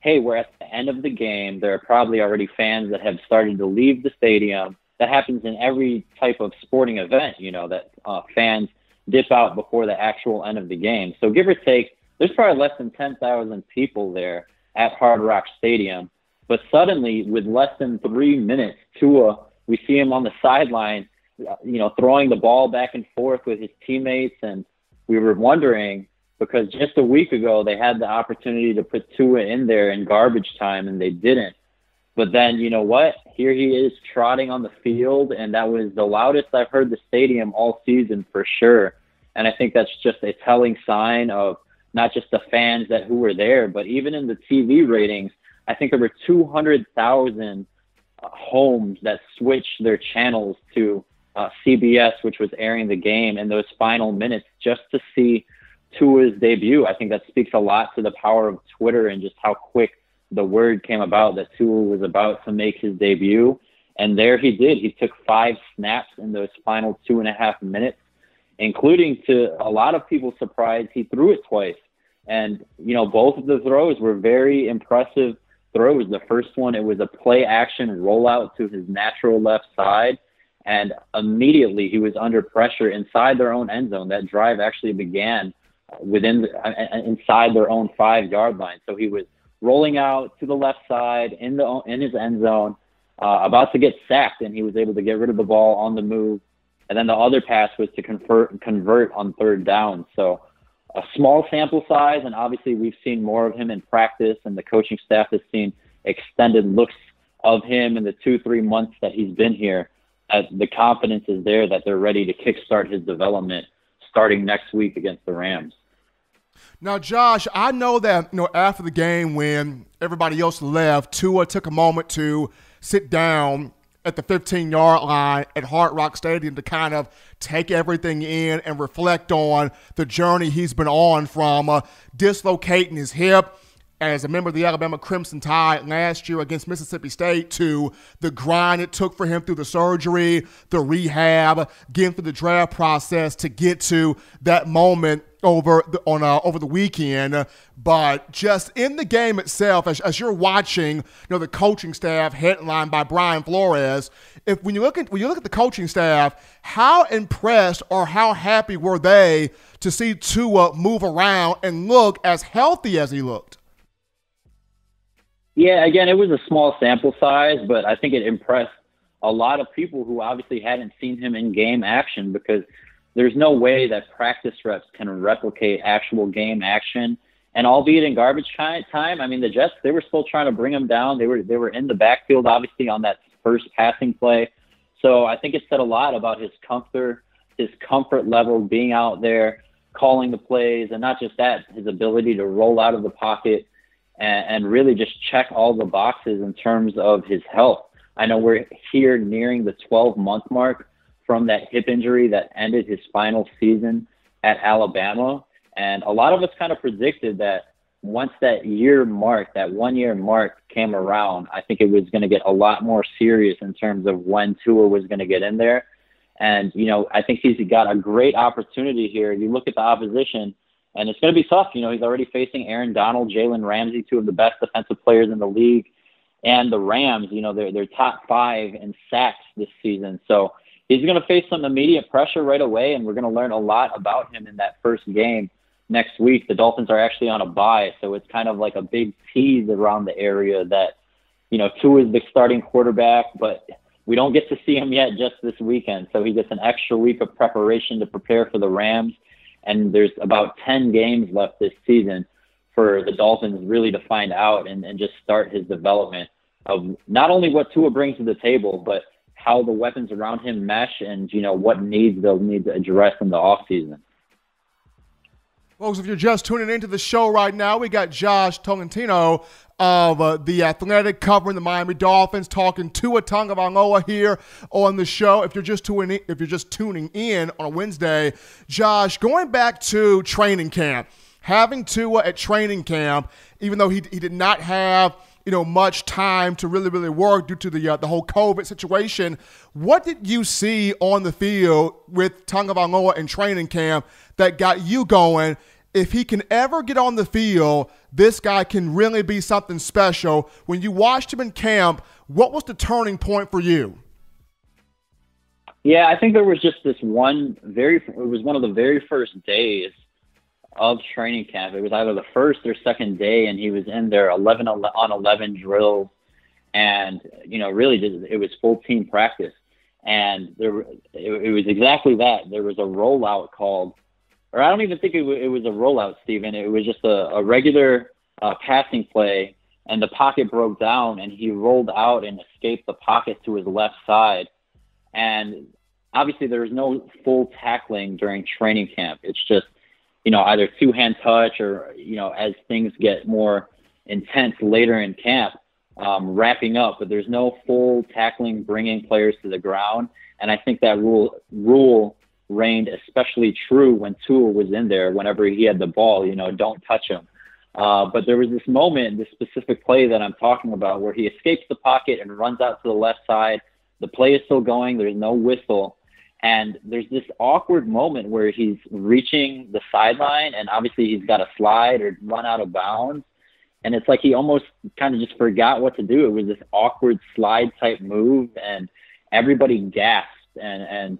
hey, we're at the end of the game. There are probably already fans that have started to leave the stadium that happens in every type of sporting event, you know, that uh, fans dip out before the actual end of the game. So give or take, there's probably less than 10,000 people there at Hard Rock Stadium. But suddenly, with less than three minutes, Tua, we see him on the sideline, you know, throwing the ball back and forth with his teammates. And we were wondering because just a week ago, they had the opportunity to put Tua in there in garbage time and they didn't. But then, you know what? Here he is trotting on the field, and that was the loudest I've heard the stadium all season for sure. And I think that's just a telling sign of not just the fans that who were there, but even in the TV ratings, I think there were 200,000 uh, homes that switched their channels to uh, CBS, which was airing the game in those final minutes just to see Tua's debut. I think that speaks a lot to the power of Twitter and just how quick the word came about that Tua was about to make his debut. And there he did. He took five snaps in those final two and a half minutes, including to a lot of people's surprise, he threw it twice. And, you know, both of the throws were very impressive throws. The first one, it was a play action rollout to his natural left side. And immediately he was under pressure inside their own end zone. That drive actually began within the, uh, inside their own five yard line. So he was rolling out to the left side in the in his end zone, uh, about to get sacked, and he was able to get rid of the ball on the move. And then the other pass was to convert convert on third down. So a small sample size, and obviously we've seen more of him in practice, and the coaching staff has seen extended looks of him in the two three months that he's been here. Uh, the confidence is there that they're ready to kickstart his development starting next week against the Rams. Now, Josh, I know that you know after the game when everybody else left, Tua took a moment to sit down at the 15 yard line at Hard Rock Stadium to kind of take everything in and reflect on the journey he's been on from uh, dislocating his hip as a member of the Alabama Crimson Tide last year against Mississippi State to the grind it took for him through the surgery, the rehab, getting through the draft process to get to that moment over the, on uh, over the weekend, but just in the game itself, as, as you're watching, you know the coaching staff headlined by Brian Flores. If when you look at when you look at the coaching staff, how impressed or how happy were they to see Tua move around and look as healthy as he looked? Yeah, again, it was a small sample size, but I think it impressed a lot of people who obviously hadn't seen him in game action because there's no way that practice reps can replicate actual game action. And albeit in garbage time, I mean the Jets they were still trying to bring him down. They were they were in the backfield obviously on that first passing play. So I think it said a lot about his comfort, his comfort level being out there, calling the plays, and not just that, his ability to roll out of the pocket and, and really just check all the boxes in terms of his health. I know we're here nearing the 12 month mark from that hip injury that ended his final season at Alabama. And a lot of us kind of predicted that once that year mark, that one year mark came around, I think it was going to get a lot more serious in terms of when Tua was going to get in there. And, you know, I think he's got a great opportunity here. You look at the opposition, and it's going to be tough. You know, he's already facing Aaron Donald, Jalen Ramsey, two of the best defensive players in the league, and the Rams. You know, they're they're top five in sacks this season. So he's going to face some immediate pressure right away, and we're going to learn a lot about him in that first game next week. The Dolphins are actually on a bye, so it's kind of like a big tease around the area that you know Tua is the starting quarterback, but we don't get to see him yet just this weekend. So he gets an extra week of preparation to prepare for the Rams and there's about 10 games left this season for the Dolphins really to find out and, and just start his development of not only what Tua brings to the table, but how the weapons around him mesh and, you know, what needs they'll need to address in the offseason. Folks, if you're just tuning into the show right now, we got Josh Tolentino of uh, the Athletic covering the Miami Dolphins, talking Tua Tagovailoa here on the show. If you're just tuning, in, if you're just tuning in on a Wednesday, Josh, going back to training camp, having Tua at training camp, even though he he did not have you know much time to really really work due to the uh, the whole COVID situation. What did you see on the field with Tagovailoa in training camp that got you going? If he can ever get on the field, this guy can really be something special. When you watched him in camp, what was the turning point for you? Yeah, I think there was just this one very, it was one of the very first days of training camp. It was either the first or second day, and he was in there 11 on 11 drills. And, you know, really, just, it was full team practice. And there, it, it was exactly that. There was a rollout called or I don't even think it, w- it was a rollout, Stephen. It was just a, a regular uh, passing play, and the pocket broke down, and he rolled out and escaped the pocket to his left side. And obviously, there was no full tackling during training camp. It's just, you know, either two hand touch or, you know, as things get more intense later in camp, um, wrapping up. But there's no full tackling, bringing players to the ground. And I think that rule rule reigned especially true when Tua was in there. Whenever he had the ball, you know, don't touch him. Uh, but there was this moment, this specific play that I'm talking about, where he escapes the pocket and runs out to the left side. The play is still going. There's no whistle. And there's this awkward moment where he's reaching the sideline, and obviously he's got to slide or run out of bounds. And it's like he almost kind of just forgot what to do. It was this awkward slide type move, and everybody gasped. And and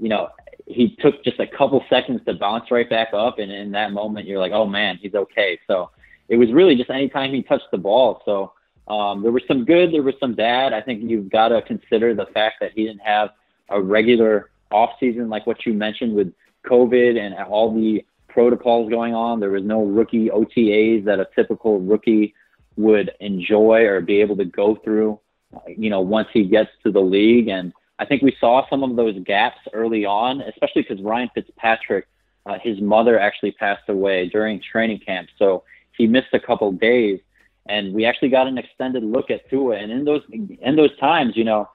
you know, he took just a couple seconds to bounce right back up, and in that moment, you're like, oh man, he's okay. So it was really just anytime he touched the ball. So um, there was some good, there was some bad. I think you've got to consider the fact that he didn't have a regular off season like what you mentioned with COVID and all the protocols going on. There was no rookie OTAs that a typical rookie would enjoy or be able to go through. You know, once he gets to the league and I think we saw some of those gaps early on, especially because Ryan Fitzpatrick, uh, his mother actually passed away during training camp, so he missed a couple days, and we actually got an extended look at Tua. And in those in those times, you know,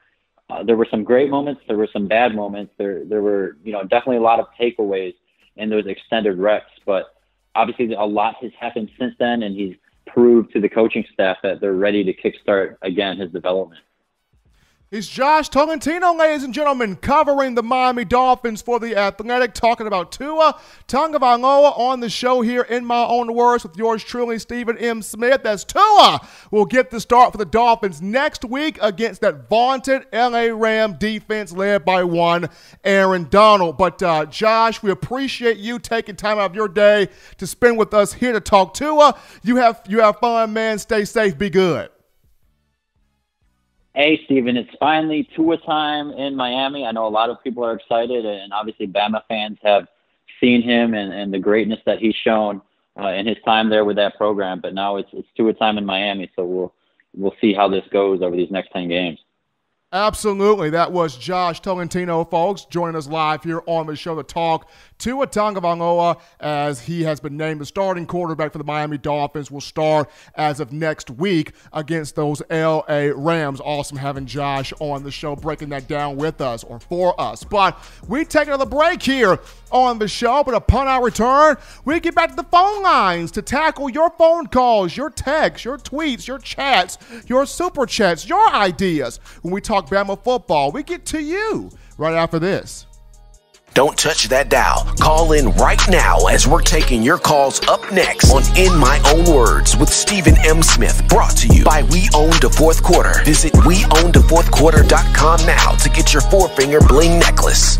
uh, there were some great moments, there were some bad moments, there there were you know definitely a lot of takeaways in those extended reps, but obviously a lot has happened since then, and he's proved to the coaching staff that they're ready to kickstart again his development. He's Josh Tolentino, ladies and gentlemen, covering the Miami Dolphins for the Athletic, talking about Tua Tagovailoa on the show here in my own words with yours truly, Stephen M. Smith. As Tua will get the start for the Dolphins next week against that vaunted LA Ram defense led by one Aaron Donald. But uh, Josh, we appreciate you taking time out of your day to spend with us here to talk Tua. You have you have fun, man. Stay safe. Be good. Hey, Stephen, it's finally Tua time in Miami. I know a lot of people are excited, and obviously Bama fans have seen him and, and the greatness that he's shown uh, in his time there with that program. But now it's it's Tua time in Miami, so we'll we'll see how this goes over these next ten games. Absolutely. That was Josh Tolentino, folks, joining us live here on the show to talk Tua Tagovailoa as he has been named the starting quarterback for the Miami Dolphins. Will start as of next week against those LA Rams. Awesome having Josh on the show breaking that down with us or for us. But we take another break here on the show. But upon our return, we get back to the phone lines to tackle your phone calls, your texts, your tweets, your chats, your super chats, your ideas. When we talk Bama football, we get to you right after this. Don't touch that dial. Call in right now as we're taking your calls up next on In My Own Words with Stephen M. Smith. Brought to you by We Own the Fourth Quarter. Visit WeOwnTheFourthQuarter.com now to get your four finger bling necklace.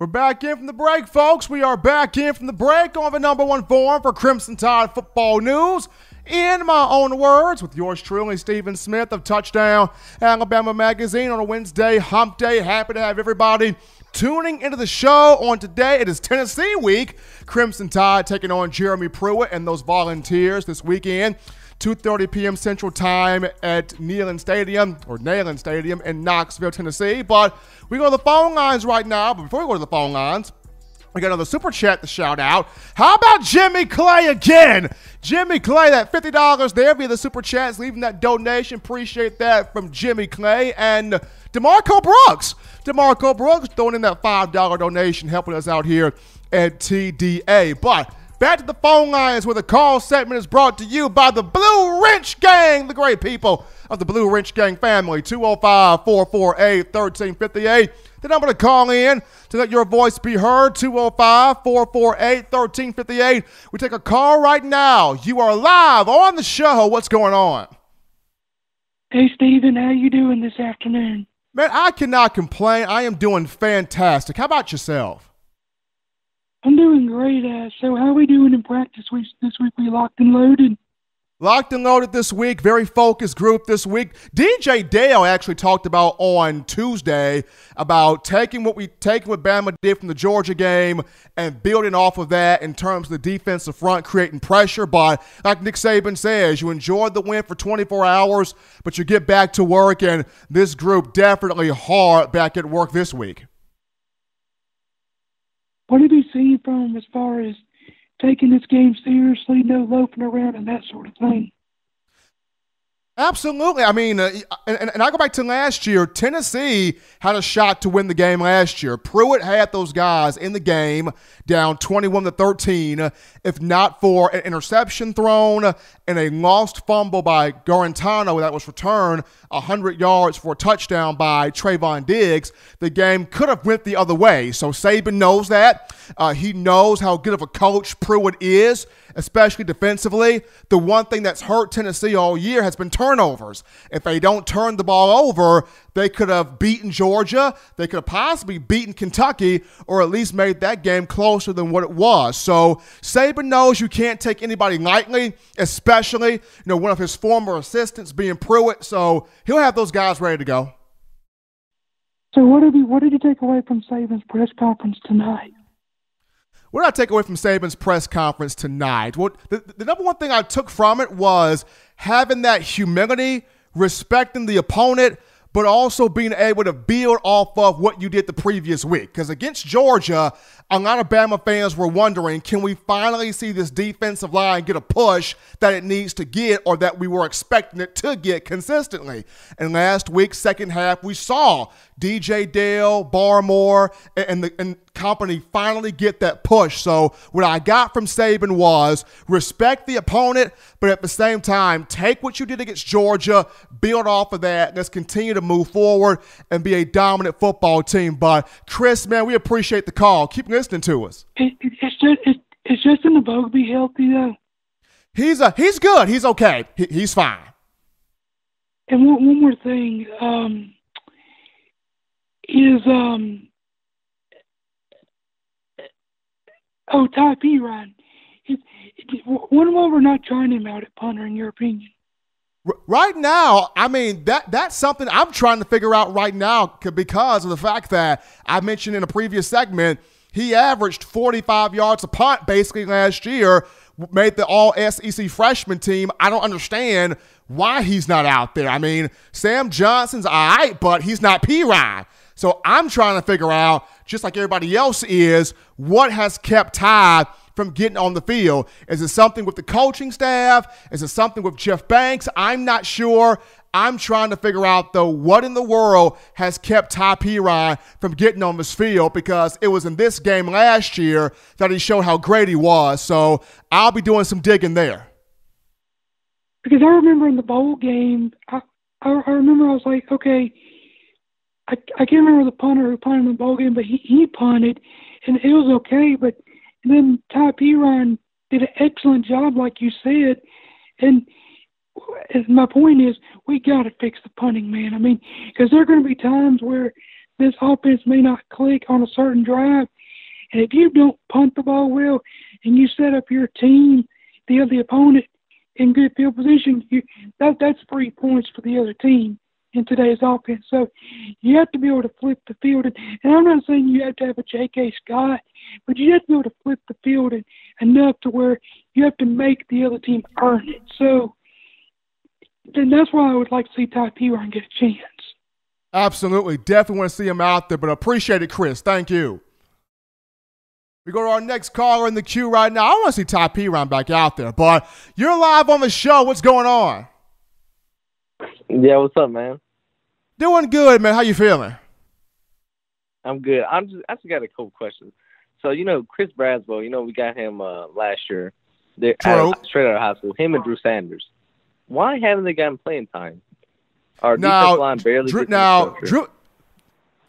We're back in from the break, folks. We are back in from the break on the number one forum for Crimson Tide football news. In my own words, with yours truly, Stephen Smith of Touchdown Alabama Magazine on a Wednesday, hump day. Happy to have everybody tuning into the show on today. It is Tennessee week. Crimson Tide taking on Jeremy Pruitt and those volunteers this weekend. 2.30 p.m. Central Time at Neyland Stadium, or Neyland Stadium in Knoxville, Tennessee. But we go to the phone lines right now. But before we go to the phone lines, we got another super chat to shout out. How about Jimmy Clay again? Jimmy Clay, that $50 there via the super chats, leaving that donation. Appreciate that from Jimmy Clay. And DeMarco Brooks. DeMarco Brooks throwing in that $5 donation, helping us out here at TDA. But Back to the phone lines where the call segment is brought to you by the Blue Wrench Gang, the great people of the Blue Wrench Gang family. 205 448 1358. The number to call in to let your voice be heard 205 448 1358. We take a call right now. You are live on the show. What's going on? Hey, Stephen, how you doing this afternoon? Man, I cannot complain. I am doing fantastic. How about yourself? I'm doing great. Uh, so how are we doing in practice week this week? We locked and loaded. Locked and loaded this week. Very focused group this week. DJ Dale actually talked about on Tuesday about taking what we taking what Bama did from the Georgia game and building off of that in terms of the defensive front, creating pressure. But like Nick Saban says, you enjoyed the win for 24 hours, but you get back to work, and this group definitely hard back at work this week what have you seen from as far as taking this game seriously, no loafing around and that sort of thing? Absolutely. I mean, uh, and, and I go back to last year. Tennessee had a shot to win the game last year. Pruitt had those guys in the game down 21 to 13. If not for an interception thrown and a lost fumble by Guarantano that was returned 100 yards for a touchdown by Trevon Diggs, the game could have went the other way. So Saban knows that. Uh, he knows how good of a coach Pruitt is especially defensively. The one thing that's hurt Tennessee all year has been turnovers. If they don't turn the ball over, they could have beaten Georgia. They could have possibly beaten Kentucky or at least made that game closer than what it was. So Saban knows you can't take anybody lightly, especially you know one of his former assistants being Pruitt. So he'll have those guys ready to go. So what did you what did you take away from Saban's press conference tonight? What did I take away from Saban's press conference tonight? Well, the, the number one thing I took from it was having that humility, respecting the opponent, but also being able to build off of what you did the previous week. Because against Georgia, a lot of Bama fans were wondering can we finally see this defensive line get a push that it needs to get or that we were expecting it to get consistently? And last week, second half, we saw DJ Dale, Barmore, and the and company finally get that push. So what I got from Saban was respect the opponent, but at the same time, take what you did against Georgia, build off of that. Let's continue to move forward and be a dominant football team. But Chris, man, we appreciate the call. Keep listening to us. It, it's just it, it's just in the bug be healthy though. He's a he's good. He's okay. He, he's fine. And one, one more thing. Um, is um oh Ty Perine. It, it, one we're not trying him out at punter, in your opinion. Right now, I mean that that's something I'm trying to figure out right now because of the fact that I mentioned in a previous segment he averaged 45 yards a punt basically last year, made the All SEC freshman team. I don't understand why he's not out there. I mean, Sam Johnson's all right, but he's not Perine. So I'm trying to figure out, just like everybody else is, what has kept Ty from getting on the field. Is it something with the coaching staff? Is it something with Jeff Banks? I'm not sure. I'm trying to figure out, though, what in the world has kept Ty Perine from getting on this field because it was in this game last year that he showed how great he was. So I'll be doing some digging there. Because I remember in the bowl game, I, I, I remember I was like, okay, I, I can't remember the punter who punted in the bowl game, but he, he punted, and it was okay. But then Ty Perine did an excellent job, like you said. And, and my point is, we got to fix the punting, man. I mean, because there are going to be times where this offense may not click on a certain drive, and if you don't punt the ball well, and you set up your team, the other opponent in good field position, you, that that's three points for the other team in today's offense. So you have to be able to flip the field. And, and I'm not saying you have to have a J.K. Scott, but you have to be able to flip the field and, enough to where you have to make the other team earn it. So then that's why I would like to see Ty Perine get a chance. Absolutely. Definitely want to see him out there, but appreciate it, Chris. Thank you. We go to our next caller in the queue right now. I want to see Ty Perine back out there, but you're live on the show. What's going on? Yeah, what's up, man? Doing good, man. How you feeling? I'm good. I'm just I just got a couple questions. So you know Chris Braswell, you know we got him uh, last year. They're. Out, straight out of high school. Him and Drew Sanders. Why haven't they gotten playing time? Our now, line barely. Drew, now Drew.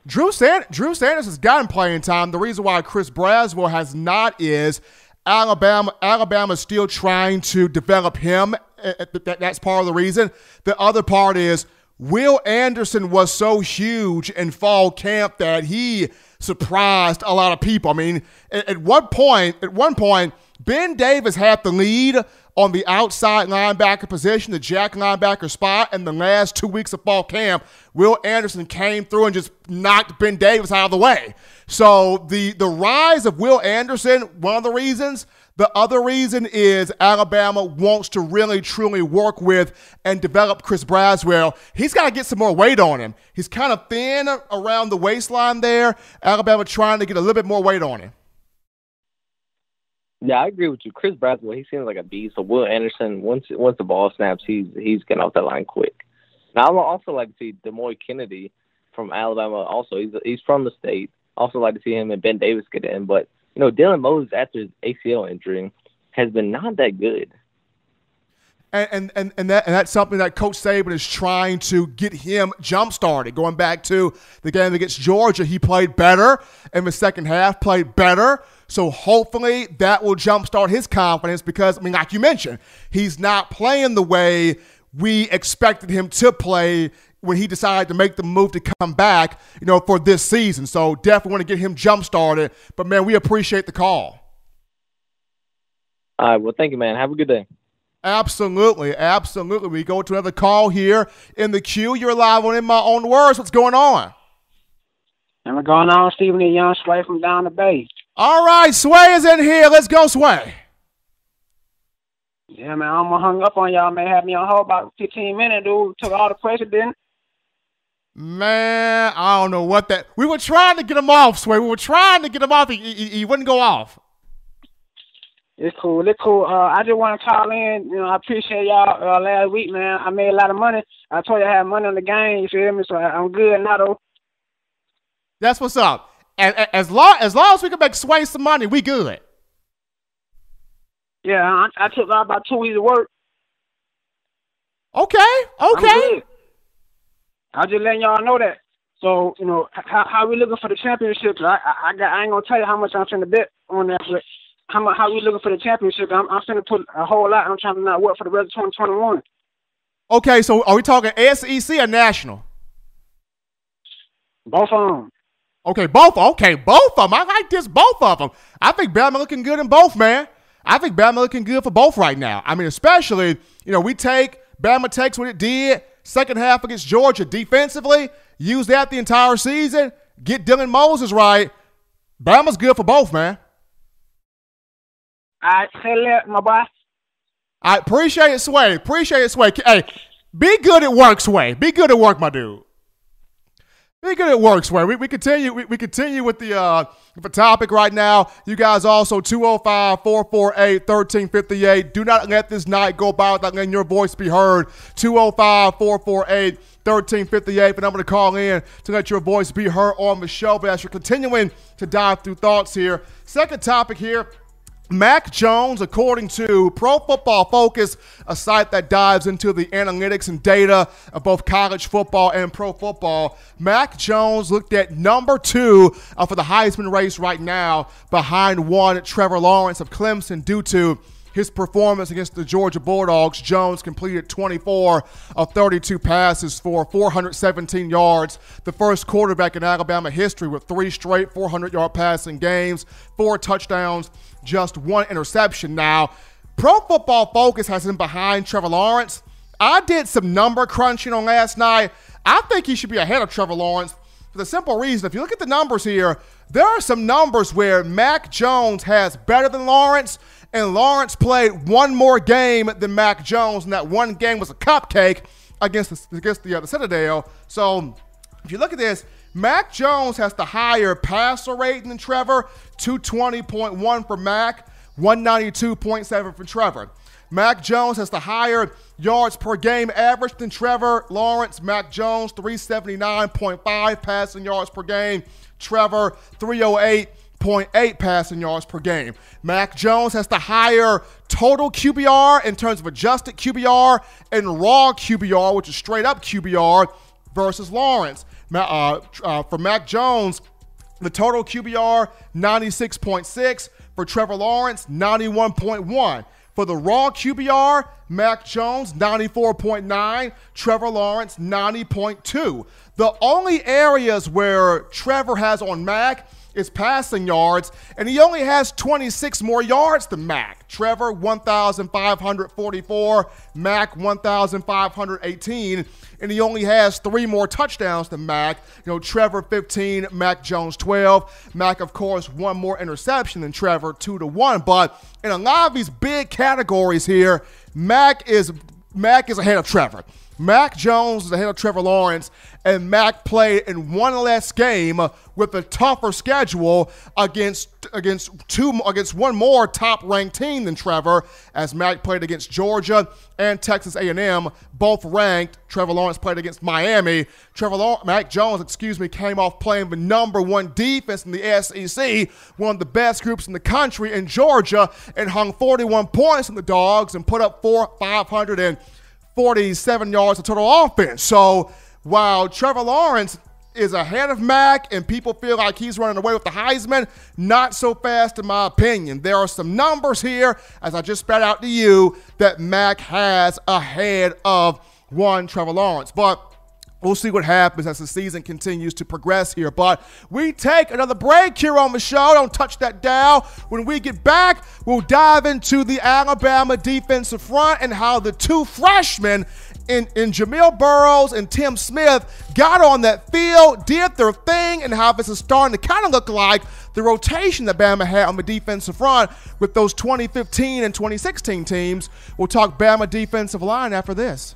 Drew, San- Drew Sanders has gotten playing time. The reason why Chris Braswell has not is Alabama. Alabama's still trying to develop him. Uh, uh, that's part of the reason. The other part is Will Anderson was so huge in fall camp that he surprised a lot of people. I mean, at, one point, at one point, Ben Davis had the lead on the outside linebacker position, the jack linebacker spot, in the last two weeks of fall camp. Will Anderson came through and just knocked Ben Davis out of the way. So the the rise of Will Anderson, one of the reasons – the other reason is Alabama wants to really truly work with and develop Chris Braswell. He's got to get some more weight on him. He's kind of thin around the waistline there. Alabama trying to get a little bit more weight on him. Yeah, I agree with you. Chris Braswell, he seems like a beast. So Will Anderson, once once the ball snaps, he's he's getting off that line quick. Now I would also like to see Demouy Kennedy from Alabama. Also, he's he's from the state. Also like to see him and Ben Davis get in. But you know, Dylan Moses after his ACL injury has been not that good. And, and, and, that, and that's something that Coach Saban is trying to get him jump started. Going back to the game against Georgia, he played better in the second half, played better. So hopefully that will jumpstart his confidence because, I mean, like you mentioned, he's not playing the way we expected him to play when he decided to make the move to come back, you know, for this season. So definitely want to get him jump started. But man, we appreciate the call. All right. Well, thank you, man. Have a good day. Absolutely, absolutely. We go to another call here in the queue. You're live on In My Own Words. What's going on? And we're going on, Stephen and Young Sway from down the bay. All right, Sway is in here. Let's go, Sway. Yeah, man, I'm gonna hung up on y'all. Man, had me on hold about 15 minutes, dude. Took all the pressure, didn't? Man, I don't know what that. We were trying to get him off, Sway. We were trying to get him off. He, he, he wouldn't go off. It's cool. It's cool. Uh, I just want to call in. You know, I appreciate y'all uh, last week, man. I made a lot of money. I told you I had money on the game. You feel me? So I'm good now, though. That's what's up. As, as long as long as we can make Sway some money, we good. Yeah, I, I took about two weeks of work. Okay. Okay. I'm just letting y'all know that. So you know how how we looking for the championship? I I, I got I ain't gonna tell you how much I'm finna bet on that, but how much, how we looking for the championship? I'm, I'm finna put a whole lot. I'm trying to not work for the rest of 2021. Okay, so are we talking SEC or national? Both of them. Okay, both. Okay, both of them. I like this. Both of them. I think Bama looking good in both, man. I think Bama looking good for both right now. I mean, especially you know we take Bama takes what it did second half against Georgia defensively. Use that the entire season. Get Dylan Moses right. Bama's good for both, man. I say that, my boy. I appreciate it, Sway. Appreciate it, Sway. Hey, be good at work, Sway. Be good at work, my dude. Be good at work, Sway. We, we continue we, we continue with the uh with the topic right now. You guys also 205-448-1358. Do not let this night go by without letting your voice be heard. 205-448 1358, but I'm going to call in to let your voice be heard on the show. But as you're continuing to dive through thoughts here, second topic here Mac Jones, according to Pro Football Focus, a site that dives into the analytics and data of both college football and pro football, Mac Jones looked at number two uh, for the Heisman race right now, behind one Trevor Lawrence of Clemson, due to his performance against the Georgia Bulldogs, Jones completed 24 of 32 passes for 417 yards. The first quarterback in Alabama history with three straight 400 yard passing games, four touchdowns, just one interception. Now, Pro Football Focus has him behind Trevor Lawrence. I did some number crunching on last night. I think he should be ahead of Trevor Lawrence for the simple reason if you look at the numbers here, there are some numbers where Mac Jones has better than Lawrence, and Lawrence played one more game than Mac Jones, and that one game was a cupcake against the, against the, uh, Citadel. So if you look at this, Mac Jones has the higher passer rating than Trevor, 220.1 for Mac, 192.7 for Trevor. Mac Jones has the higher yards per game average than Trevor Lawrence. Mac Jones, 379.5 passing yards per game. Trevor, 308.8 passing yards per game. Mac Jones has the higher total QBR in terms of adjusted QBR and raw QBR, which is straight up QBR, versus Lawrence. Uh, uh, for Mac Jones, the total QBR 96.6. For Trevor Lawrence, 91.1. For the raw QBR, Mac Jones 94.9, Trevor Lawrence 90.2. The only areas where Trevor has on Mac is passing yards, and he only has 26 more yards than Mac. Trevor 1,544, Mac 1,518 and he only has three more touchdowns than Mac. You know, Trevor 15, Mac Jones 12. Mac, of course, one more interception than Trevor, two to one. But in a lot of these big categories here, Mac is Mac is ahead of Trevor. Mac Jones is ahead of Trevor Lawrence, and Mac played in one less game with a tougher schedule against against two against one more top-ranked team than Trevor, as Mac played against Georgia and Texas A&M, both ranked. Trevor Lawrence played against Miami. Trevor Lawrence, Mac Jones, excuse me, came off playing the number one defense in the SEC, one of the best groups in the country in Georgia, and hung 41 points in the Dogs and put up four 500 and 47 yards of total offense. So while Trevor Lawrence is ahead of Mac and people feel like he's running away with the Heisman, not so fast in my opinion. There are some numbers here, as I just spat out to you, that Mac has ahead of one Trevor Lawrence. But We'll see what happens as the season continues to progress here. But we take another break here on the show. Don't touch that dial. When we get back, we'll dive into the Alabama defensive front and how the two freshmen in, in Jamil Burroughs and Tim Smith got on that field, did their thing, and how this is starting to kind of look like the rotation that Bama had on the defensive front with those 2015 and 2016 teams. We'll talk Bama defensive line after this.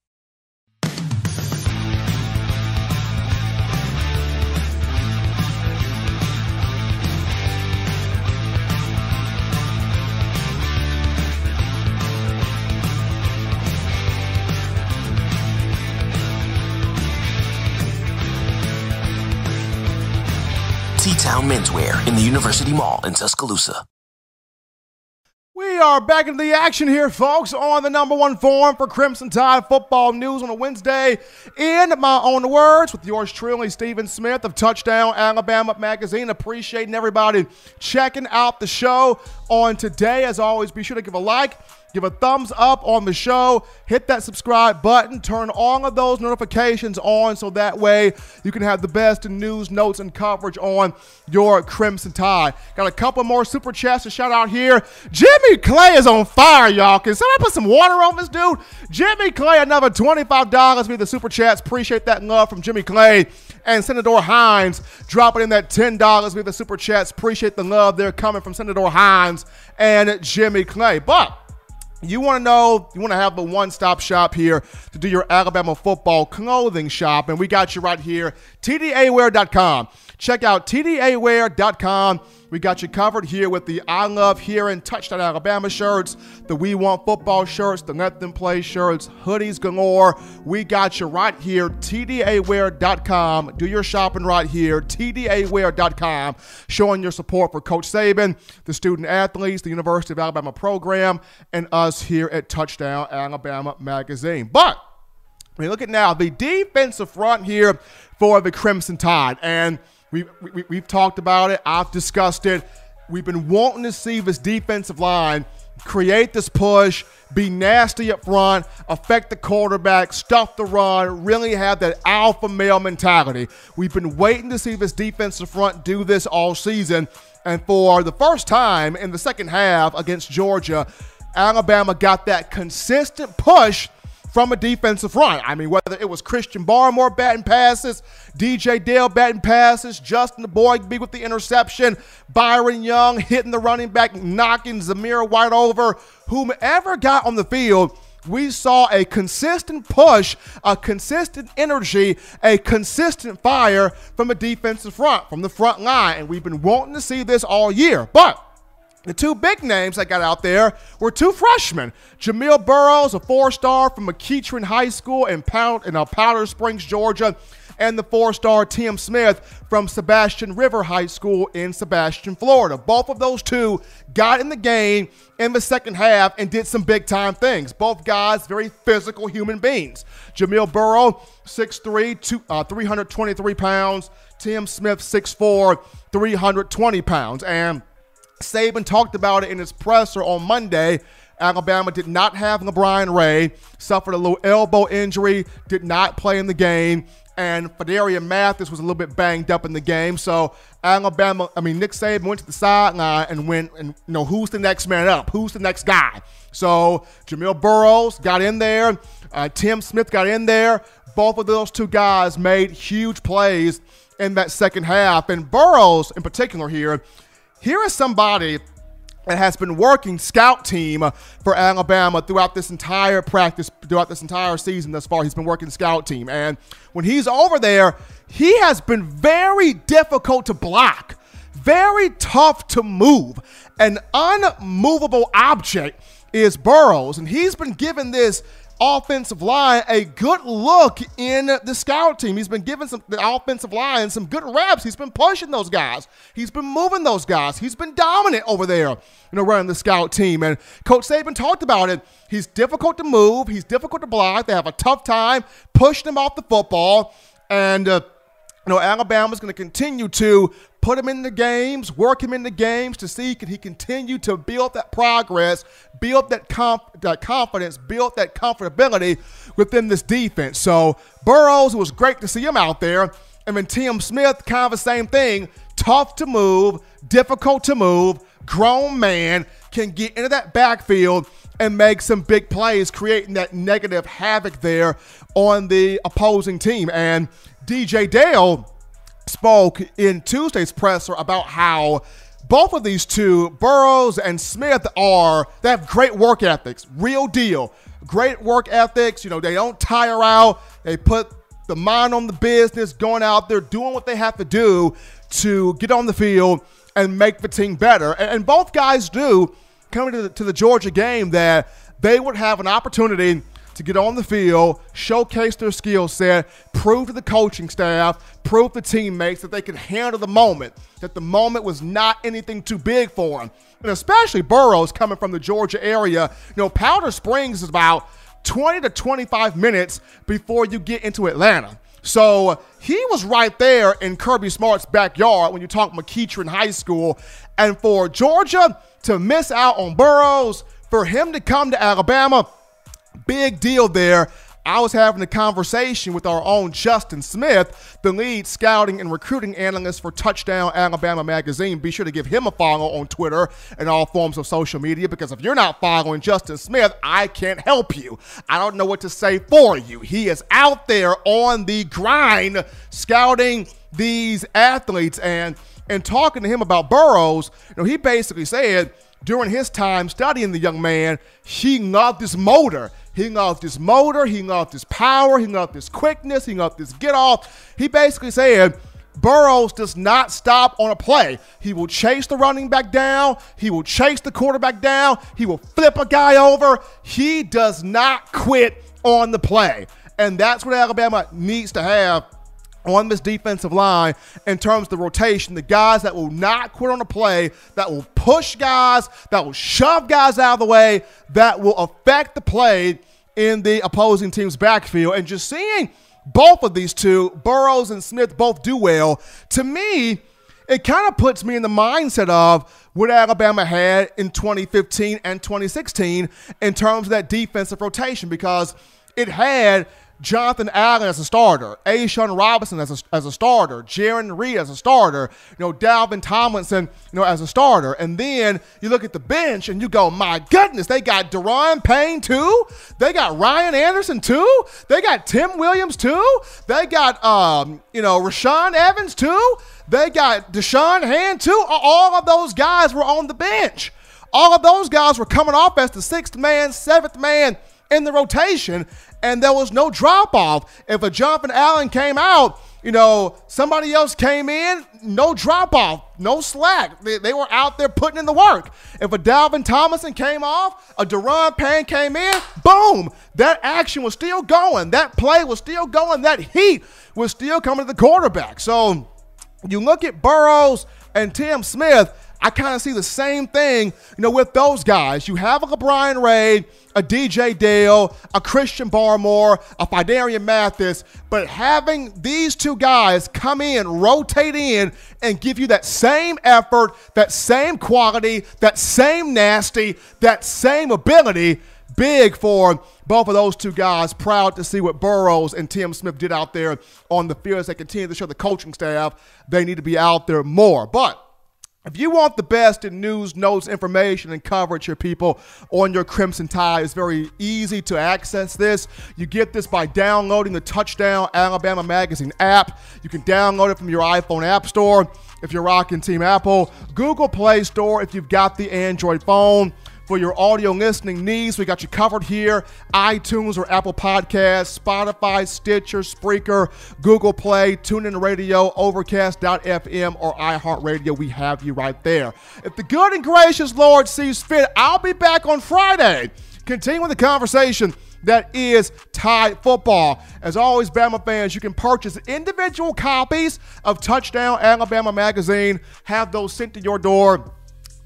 T-Town Menswear in the University Mall in Tuscaloosa. We are back into the action here, folks, on the number one forum for Crimson Tide football news on a Wednesday. In my own words, with yours truly, Stephen Smith of Touchdown Alabama Magazine. Appreciating everybody checking out the show on today. As always, be sure to give a like Give a thumbs up on the show. Hit that subscribe button. Turn all of those notifications on so that way you can have the best news, notes, and coverage on your Crimson Tide. Got a couple more super chats to shout out here. Jimmy Clay is on fire, y'all. Can somebody put some water on this dude? Jimmy Clay, another $25 via the super chats. Appreciate that love from Jimmy Clay. And Senator Hines dropping in that $10 via the super chats. Appreciate the love there coming from Senator Hines and Jimmy Clay. But you want to know, you want to have a one stop shop here to do your Alabama football clothing shop, and we got you right here, TDAwear.com. Check out TDAwear.com. We got you covered here with the I Love Hearing Touchdown Alabama shirts, the We Want Football shirts, the Them Play shirts, hoodies galore. We got you right here, TDAwear.com. Do your shopping right here, TDAwear.com, showing your support for Coach Saban, the student athletes, the University of Alabama program, and us here at Touchdown Alabama Magazine. But mean, look at now the defensive front here for the Crimson Tide. And we, we, we've talked about it. I've discussed it. We've been wanting to see this defensive line create this push, be nasty up front, affect the quarterback, stuff the run, really have that alpha male mentality. We've been waiting to see this defensive front do this all season. And for the first time in the second half against Georgia, Alabama got that consistent push from a defensive front. I mean, whether it was Christian Barmore batting passes, DJ Dale batting passes, Justin Boyd with the interception, Byron Young hitting the running back, knocking Zamir White over, whomever got on the field we saw a consistent push, a consistent energy, a consistent fire from a defensive front, from the front line. And we've been wanting to see this all year. But the two big names that got out there were two freshmen. Jamil Burroughs, a four-star from McEachern High School in, Pound, in uh, Powder Springs, Georgia, and the four star Tim Smith from Sebastian River High School in Sebastian, Florida. Both of those two got in the game in the second half and did some big time things. Both guys, very physical human beings. Jamil Burrow, 6'3, two, uh, 323 pounds. Tim Smith, 6'4, 320 pounds. And Saban talked about it in his presser on Monday. Alabama did not have LaBryan Ray, suffered a little elbow injury, did not play in the game, and Phidarian Mathis was a little bit banged up in the game. So Alabama, I mean Nick Saban went to the sideline and went and you know who's the next man up, who's the next guy. So Jamil Burroughs got in there, uh, Tim Smith got in there. Both of those two guys made huge plays in that second half, and Burroughs in particular here. Here is somebody that has been working scout team for Alabama throughout this entire practice, throughout this entire season thus far. He's been working scout team. And when he's over there, he has been very difficult to block, very tough to move. An unmovable object is Burroughs. And he's been given this offensive line a good look in the scout team. He's been giving some the offensive line some good reps. He's been pushing those guys. He's been moving those guys. He's been dominant over there, you know, running the scout team. And Coach Saban talked about it. He's difficult to move. He's difficult to block. They have a tough time pushing him off the football. And uh, you know, Alabama's going to continue to put him in the games, work him in the games to see can he continue to build that progress, build that comp- that confidence, build that comfortability within this defense. So Burroughs, it was great to see him out there. And then Tim Smith, kind of the same thing. Tough to move, difficult to move, grown man can get into that backfield and make some big plays, creating that negative havoc there on the opposing team. And DJ Dale spoke in Tuesday's presser about how both of these two, Burroughs and Smith, are they have great work ethics, real deal. Great work ethics. You know, they don't tire out. They put the mind on the business, going out there, doing what they have to do to get on the field and make the team better. And, and both guys do coming to the, to the Georgia game that they would have an opportunity to get on the field, showcase their skill set, prove to the coaching staff, prove to teammates that they can handle the moment, that the moment was not anything too big for them. And especially Burroughs coming from the Georgia area. You know, Powder Springs is about 20 to 25 minutes before you get into Atlanta. So he was right there in Kirby Smart's backyard when you talk McEachern High School. And for Georgia to miss out on Burroughs, for him to come to Alabama, Big deal there. I was having a conversation with our own Justin Smith, the lead scouting and recruiting analyst for Touchdown Alabama Magazine. Be sure to give him a follow on Twitter and all forms of social media because if you're not following Justin Smith, I can't help you. I don't know what to say for you. He is out there on the grind scouting these athletes and and talking to him about Burroughs. You know, he basically said during his time studying the young man, he loved his motor. He loved his motor, he loved his power, he loved his quickness, he loved his get off. He basically said, Burroughs does not stop on a play. He will chase the running back down. He will chase the quarterback down. He will flip a guy over. He does not quit on the play. And that's what Alabama needs to have on this defensive line in terms of the rotation, the guys that will not quit on a play, that will push guys, that will shove guys out of the way, that will affect the play in the opposing team's backfield. And just seeing both of these two, Burroughs and Smith, both do well, to me, it kind of puts me in the mindset of what Alabama had in 2015 and 2016 in terms of that defensive rotation because it had – Jonathan Allen as a starter, A'Shawn Robinson as a, as a starter, Jarran Reed as a starter, you know, Dalvin Tomlinson, you know, as a starter. And then you look at the bench and you go, my goodness, they got Daron Payne too. They got Ryan Anderson too. They got Tim Williams too. They got, um, you know, Rashaan Evans too. They got Da'Shawn Hand too. All of those guys were on the bench. All of those guys were coming off as the sixth man, seventh man, in the rotation, and there was no drop off. If a Jonathan Allen came out, you know, somebody else came in, no drop off, no slack. They, they, were out there putting in the work. If a Dalvin Tomlinson came off, a Daron Payne came in, boom, that action was still going. That play was still going. That heat was still coming to the quarterback. So you look at Burroughs and Tim Smith, I kind of see the same thing, you know, with those guys. You have a Brian Ray, a DJ Dale, a Christian Barmore, a Phidarian Mathis, but having these two guys come in, rotate in, and give you that same effort, that same quality, that same nasty, that same ability, big for both of those two guys. Proud to see what Burroughs and Tim Smith did out there on the field as they continue to show the coaching staff they need to be out there more. But if you want the best in news, notes, information, and coverage here, people, on your Crimson Tide, it's very easy to access this. You get this by downloading the Touchdown Alabama Magazine app. You can download it from your iPhone App Store if you're rocking Team Apple, Google Play Store if you've got the Android phone for your audio listening needs. We got you covered here iTunes or Apple Podcasts, Spotify, Stitcher, Spreaker, Google Play, TuneIn Radio, Overcast.fm, or iHeartRadio. We have you right there. If the good and gracious Lord sees fit, I'll be back on Friday, continuing the conversation that is Tide football. As always, Bama fans, you can purchase individual copies of Touchdown Alabama magazine, have those sent to your door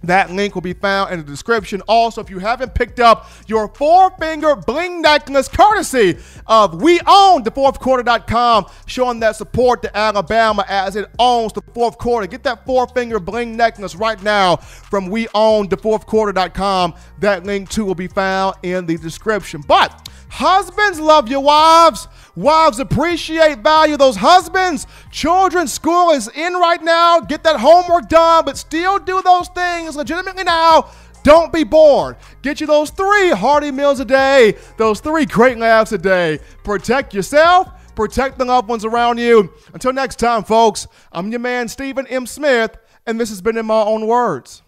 that link will be found in the description. Also, if you haven't picked up your four finger bling necklace, courtesy of We Own the Fourth Quarter.com, showing that support to Alabama as it owns the fourth quarter. Get that four finger bling necklace right now from We Own the Fourth Quarter.com. That link too will be found in the description. But husbands love your wives. Wives appreciate, value those husbands. Children, school is in right now. Get that homework done, but still do those things legitimately now. Don't be bored. Get you those three hearty meals a day, those three great laughs a day. Protect yourself, protect the loved ones around you. Until next time, folks, I'm your man, Stephen M. Smith, and this has been In My Own Words.